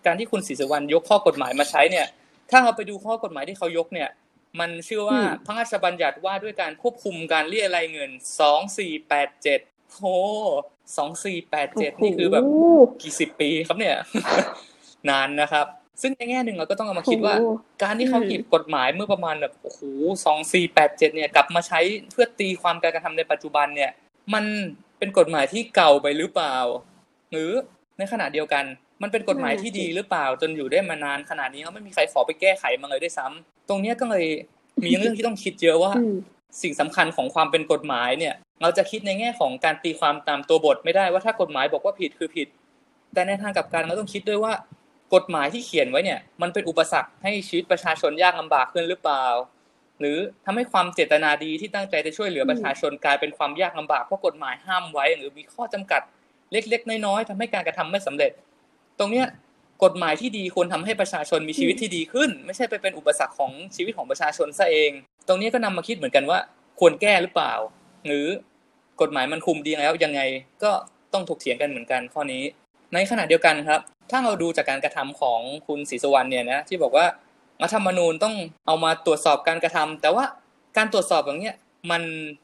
การที่คุณศรีสุวรรณยกข้อกฎหมายมาใช้เนี่ย ถ้าเราไปดูข้อกฎหมายที่เขายกเนี่ย มันชื่อว่าพระราชบัญญัติว่าด้วยการควบคุมการเรียรายเงินสองสี่แปดเจ็ดโหสองสี่แปดเจ็ดนี่คือแบบกี่สิบปีครับเนี่ย นานนะครับ ซึ่งในแง่หนึ่งเราก็ต้องเอามาคิดว่า การที่เขาหยิบกฎหมายเมื่อประมาณแบบโอ้โหสองสี่แปดเจ็ดเนี่ยกลับมาใช้เพื่อตีความการกระทำในปัจจุบันเนี่ย มันเป็นกฎหมายที่เก่าไปหรือเปล่า หรือในขณะเดียวกัน มันเป็นกฎหมายที่ดีหรือเปล่าจนอยู่ได้มานานขนาดนี้เขาไม่มีใครขอไปแก้ไขมาเลยด้วยซ้ำตรงนี้ก็เลยมีเรื่องที่ต้องคิดเยอะว่า สิ่งสำคัญของความเป็นกฎหมายเนี่ย เราจะคิดในแง่ของการตีความตามตัวบทไม่ได้ว่าถ้ากฎหมายบอกว่าผิดคือผิด แต่ในทางกลับกันเราต้องคิดด้วยว่ากฎหมายที่เขียนไว้เนี่ย มันเป็นอุปสรรคให้ชีวิตประชาชนยากลำบากขึ้นหรือเปล่า หรือทำให้ความเจตนาดีที่ตั้งใจจะช่วยเหลือประชาชนกลายเป็นความยากลำบากเพราะกฎหมายห้ามไว้ หรือมีข้อจำกัดเล็ก ๆ น้อยๆทำให้การกระทำไม่สำเร็จ ตรงเนี้ยกฎหมายที่ดีควรทำให้ประชาชนมีชีวิตที่ดีขึ้น ไม่ใช่ไปเป็นอุปสรรคของชีวิตของประชาชนซะเอง ตรงนี้ก็นำมาคิดเหมือนกันว่า ควรแก้หรือเปล่า หรือกฎหมายมันคุมดีแล้วยังไงก็ต้องถกเถียงกันเหมือนกันข้อนี้ ในขณะเดียวกันครับ ถ้าเราดูจากการกระทำของคุณศรีสุวรรณเนี่ยนะที่บอกว่ารัฐธรรมนูญต้องเอามาตรวจสอบการกระทำแต่ว่าการตรวจสอบอย่างเนี้ยมัน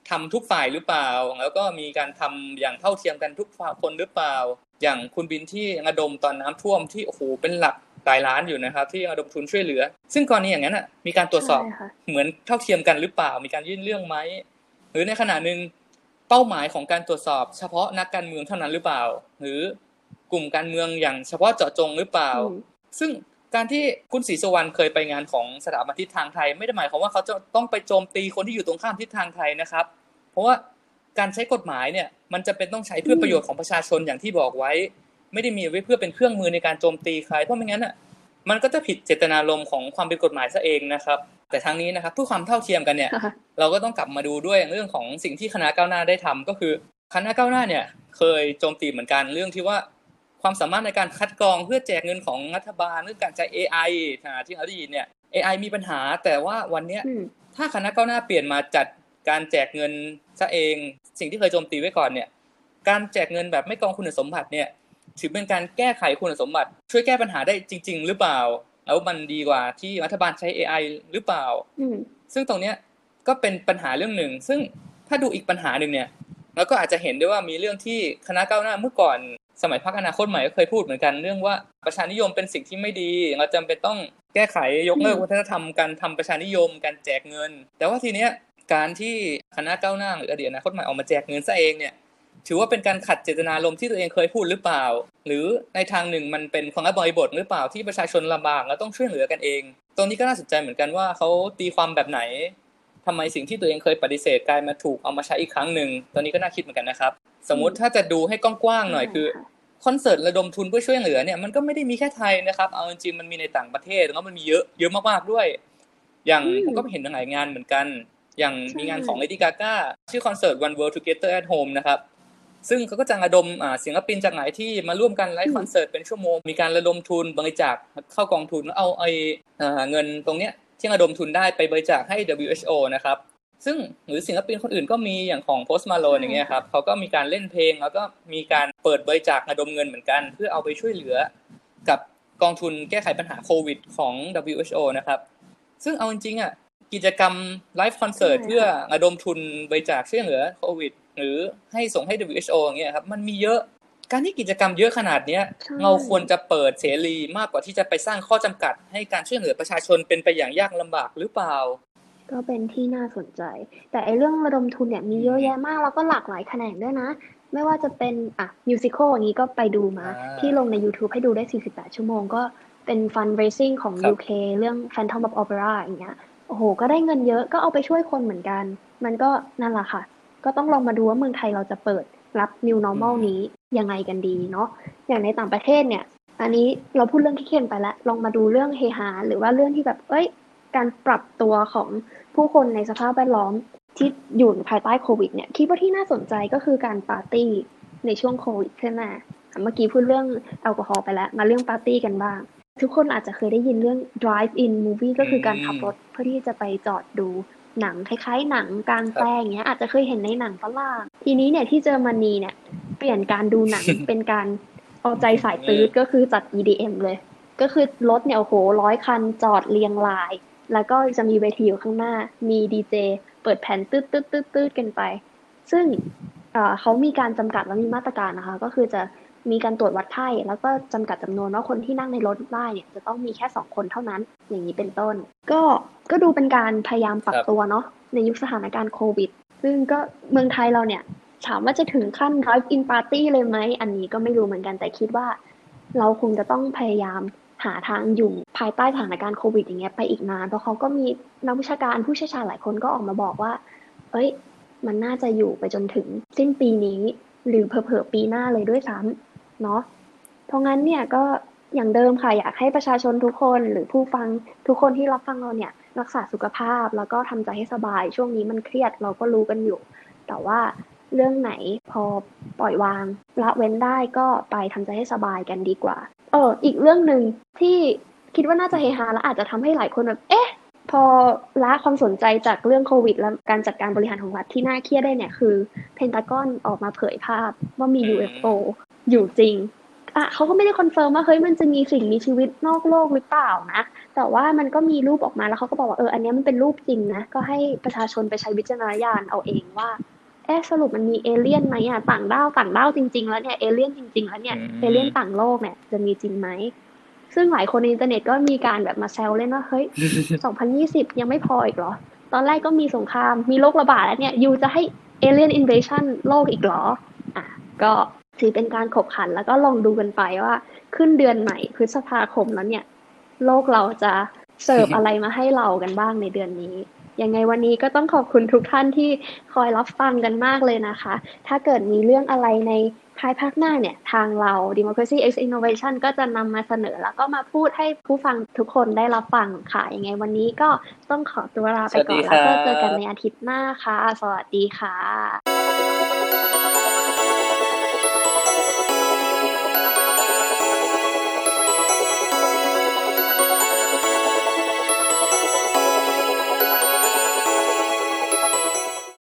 ทำทุกฝ่ายหรือเปล่า แล้วก็มีการทำอย่างเท่าเทียมกันทุกฝ่ายคนหรือเปล่า อย่างคุณบินที่ระดมตอนน้ำท่วมที่โอ้โหเป็นหลักหลายล้านอยู่นะครับ ที่ระดมทุนช่วยเหลือ ซึ่งกรณีอย่างนั้นอะมีการตรวจสอบเหมือนเท่าเทียมกันหรือเปล่า มีการยื่นเรื่องไหมหรือในขณะหนึ่งเป้าหมายของการตรวจสอบ เฉพาะนักการเมืองเท่านั้นหรือเปล่า หรือกกลุ่มการเมืองอย่างเฉพาะเจาะจงหรือเปล่า ซึ่งการที่คุณศรีสุวรรณเคยไปงานของสถาบันทิศทางไทย ไม่ได้หมายความว่าเขาจะต้องไปโจมตีคนที่อยู่ตรงข้ามทิศทางไทยนะครับ เพราะว่า การใช้กฎหมายเนี่ยมันจะเป็นต้องใช้เพื่อประโยชน์ของประชาชนอย่างที่บอกไว้ ไม่ได้มีไว้เพื่อเป็นเครื่องมือในการโจมตีใครเพราะไม่งั้นอะมันก็จะผิดเจตนารมณ์ของความเป็นกฎหมายซะเองนะครับ แต่ทางนี้นะครับเพื่อความเท่าเทียมกันเนี่ย เราก็ต้องกลับมาดูด้วยเรื่องของสิ่งที่คณะก้าวหน้าได้ทำก็คือคณะก้าวหน้าเนี่ยเคยโจมตีเหมือนกันเรื่องที่ว่าความสามารถในการคัดกรองเพื่อแจกเงินของรัฐบาลเรื่องการใช้ AI ที่เราได้ยินเนี่ย AI มีปัญหา แต่ว่าวันเนี้ยถ้าคณะก้าวหน้าเปลี่ยนมาจัด การแจกเงินซะเอง สิ่งที่เคยโจมตีไว้ก่อนเนี่ย การแจกเงินแบบไม่กองคุณสมบัติเนี่ย ถือเป็นการแก้ไขคุณสมบัติ ช่วยแก้ปัญหาได้จริง ๆ หรือเปล่า แล้วมันดีกว่าที่รัฐบาลใช้ AI หรือเปล่าซึ่งตรงเนี้ยก็เป็นปัญหาเรื่องหนึ่ง ซึ่งถ้าดูอีกปัญหาหนึ่งเนี่ยแล้วก็อาจจะเห็นได้ว่ามีเรื่องที่คณะก้าวหน้าเมื่อก่อนสมัยพรรคอนาคตใหม่ก็เคยพูดเหมือนกันเรื่องว่าประชานิยมเป็นสิ่งที่ไม่ดี เราจำเป็นต้องแก้ไขยกเลิกวัฒนธรรมการทำประชานิยมการแจกเงิน แต่ว่าทีเนี้ย การที่คณะก้าวหน้าหรืออดีตอนาคตใหม่ออกมาแจกเงินซะเองเนี่ยถือว่าเป็นการขัดเจตนารมณ์ที่ตัวเองเคยพูดหรือเปล่า หรือในทางหนึ่งมันเป็นความบริบทหรือเปล่าที่ประชาชนลำบากแล้วต้องช่วยเหลือกันเอง ตรงนี้ก็น่าสนใจเหมือนกันว่าเขาตีความแบบไหนทำไมสิ่งที่ตัวเองเคยปฏิเสธกลายมาถูกเอามาใช้อีกครั้งหนึ่งตอนนี้ก็น่าคิดเหมือนกันนะครับ สมมุติถ้าจะดูให้กว้างๆหน่อยคือคอนเสิร์ตระดมทุนเพื่อช่วยเหลือเนี่ยมันก็ไม่ได้มีแค่ไทยนะครับเอาจริงๆมันมีในต่างประเทศแล้วมันมีเยอะเยอะมากๆด้วย อย่างผมก็เห็นหลายงานเหมือนกัน อย่างมีงานของ Lady Gaga ชื่อคอนเสิร์ต One World Together at Home นะครับซึ่งเขาก็จะระดมศิลปินจากไหนที่มาร่วมกันไลฟ์คอนเสิร์ตเป็นชั่วโมง มีการระดมทุนบริจาคเข้ากองทุนแล้วเอาไอ้เงินตรงเนี้ยที่ระดมทุนได้ไปบริจาคให้ WHO นะครับซึ่งหรือศิลปินคนอื่นก็มีอย่างของ Post Malone อย่างเงี้ยครับเขาก็มีการเล่นเพลง แล้วก็มีการเปิดบริจาคระดมเงินเหมือนกัน เพื่อเอาไปช่วยเหลือกับกองทุนแก้ไขปัญหาโควิดของ WHO นะครับซึ่งเอาจริงๆอะ กิจกรรมไลฟ์คอนเสิร์ตเพื่อระดมทุนบริจาคช่วยเหลือโควิด หรือให้ส่งให้ WHO อย่างเงี้ยครับ มันมีเยอะการที่กิจกรรมเยอะขนาดเนี้ย เราควรจะเปิดเสรีมากกว่าที่จะไปสร้างข้อจำกัด ให้การช่วยเหลือประชาชนเป็นไปอย่างยากลำบากหรือเปล่า ก็เป็นที่น่าสนใจ แต่ไอเรื่องระดมทุนเนี่ยมีเยอะแยะมากแล้วก็หลากหลายแขนงด้วยนะ ไม่ว่าจะเป็นอะมิวสิควลอย่างนี้ก็ไปดูมา ที่ลงใน YouTube ให้ดูได้ 48 ชั่วโมงก็เป็นฟันเรซิ่งของ UK เรื่อง Phantom of Opera อย่างเงี้ยโอ้โห ก็ได้เงินเยอะก็เอาไปช่วยคนเหมือนกัน มันก็นั่นแหละค่ะ ก็ต้องลองมาดูว่าเมืองไทยเราจะเปิดรับ New Normal นี้ยังไงกันดีเนาะอย่างในต่างประเทศเนี่ย อันนี้เราพูดเรื่องที่เข้มไปแล้วลองมาดูเรื่องเฮฮาหรือว่าเรื่องที่แบบเอ้ย การปรับตัวของผู้คนในสภาพแวดล้อมที่อยู่ภายใต้โควิดเนี่ยคิดว่าที่น่าสนใจก็คือการปาร์ตี้ในช่วงโควิดใช่ไหมเมื่อกี้พูดเรื่องแอลกอฮอล์ไปแล้ว มาเรื่องปาร์ตี้กันบ้าง ทุกคนอาจจะเคยได้ยินเรื่อง drive in movie ก็คือการขับรถเพื่อที่จะไปจอดดูหนังคล้ายๆ หนังกลางแปลงเงี้ยอาจจะเคยเห็นในหนังฝรั่งทีนี้เนี่ยที่เจอร์มนีเนี่ย เปลี่ยนการดูหนังเป็นการเอาใจสายตื้อก็คือจัด EDM เลย ก็คือรถเนี่ยโอ้โหร้อยคันจอดเรียงราย แล้วก็จะมีเวทีอยู่ข้างหน้า มีดีเจเปิดแผ่นตืดตืดตืดตืดกันไป ซึ่งเขามีการจำกัดและมีมาตรการนะคะ ก็คือจะ มีการตรวจวัดไข้แล้วก็จำกัดจำนวนว่าคนที่นั่งในรถได้เนี่ยจะต้องมีแค่สองคนเท่านั้น อย่างนี้เป็นต้น ก็ก็ดูเป็นการพยายามปรับตัวเนาะในยุคสถานการณ์โควิด ซึ่งก็เมืองไทยเราเนี่ยถามว่าจะถึงขั้น drive in party เลยไหม อันนี้ก็ไม่รู้เหมือนกันแต่คิดว่า เราคงจะต้องพยายามหาทางอยู่ภายใต้สถานการณ์โควิดอย่างเงี้ยไปอีกนาน เพราะเขาก็มีนักวิชาการผู้เชี่ยวชาญหลายคนก็ออกมาบอกว่า เอ้ย มันน่าจะอยู่ไปจนถึงสิ้นปีนี้ หรือเผลอๆปีหน้าเลยด้วยซ้ำ เนาะเพราะงั้นเนี่ยก็อย่างเดิมค่ะอยากให้ประชาชนทุกคนหรือผู้ฟังทุกคนที่รับฟังเราเนี่ย รักษาสุขภาพแล้วก็ทำใจให้สบาย ช่วงนี้มันเครียดเราก็รู้กันอยู่ แต่ว่าเรื่องไหนพอปล่อยวางละเว้นได้ก็ไปทำใจให้สบายกันดีกว่า เออ อีกเรื่องหนึ่งที่คิดว่าน่าจะเฮฮาและอาจจะทำให้หลายคนแบบเอ๊ะ พอละความสนใจจากเรื่องโควิด และการจัดการบริหารของรัฐที่น่าเครียดได้เนี่ยคือ เพนตากอนออกมาเผยภาพว่ามี UFO อยู่จริงอะเขาก็ไม่ได้ confirm ว่าเฮ้ยมันจะมีสิ่งมีชีวิตนอกโลกหรือเปล่านะ แต่ว่ามันก็มีรูปออกมาแล้วเขาก็บอกว่าเอออันนี้มันเป็นรูปจริงนะ ก็ให้ประชาชนไปใช้วิจารณญาณเอาเองว่าเอ๊สรุปมันมีเอเลี่ยนไหมอะต่างดาวต่างดาวจริง ๆ แล้วเนี่ยเอเลี่ยนจริงๆแล้วเนี่ยเอเลี่ยนต่างโลกเนี่ยจะมีจริงไหมซึ่งหลายคนในอินเทอร์เน็ตก็มีการแบบมาแซวเล่นว่าเฮ้ย 2020 ยังไม่พออีกเหรอ ตอนแรกก็มีสงครามมีโรคระบาดแล้วเนี่ยยูจะให้เอเลี่ยนอินเวชั่นโลกอีกเหรออะก็ ถือเป็นการขบขันแล้วก็ลองดูกันไปว่า ขึ้นเดือนไหนพฤษภาคมแล้วเนี่ย โลกเราจะเสิร์ฟอะไรมาให้เรากันบ้างในเดือนนี้ยังไงวันนี้ก็ต้องขอบคุณทุกท่านที่คอยรับฟังกันมากเลยนะคะ ถ้าเกิดมีเรื่องอะไรในภายภาคหน้าเนี่ย ทางเรา Democracy X Innovation ก็จะนำมาเสนอแล้วก็มาพูดให้ผู้ฟังทุกคนได้รับฟังค่ะ ยังไงวันนี้ก็ต้องขอตัวลาไปก่อนแล้วก็เจอกันในอาทิตย์หน้าค่ะ สวัสดีค่ะ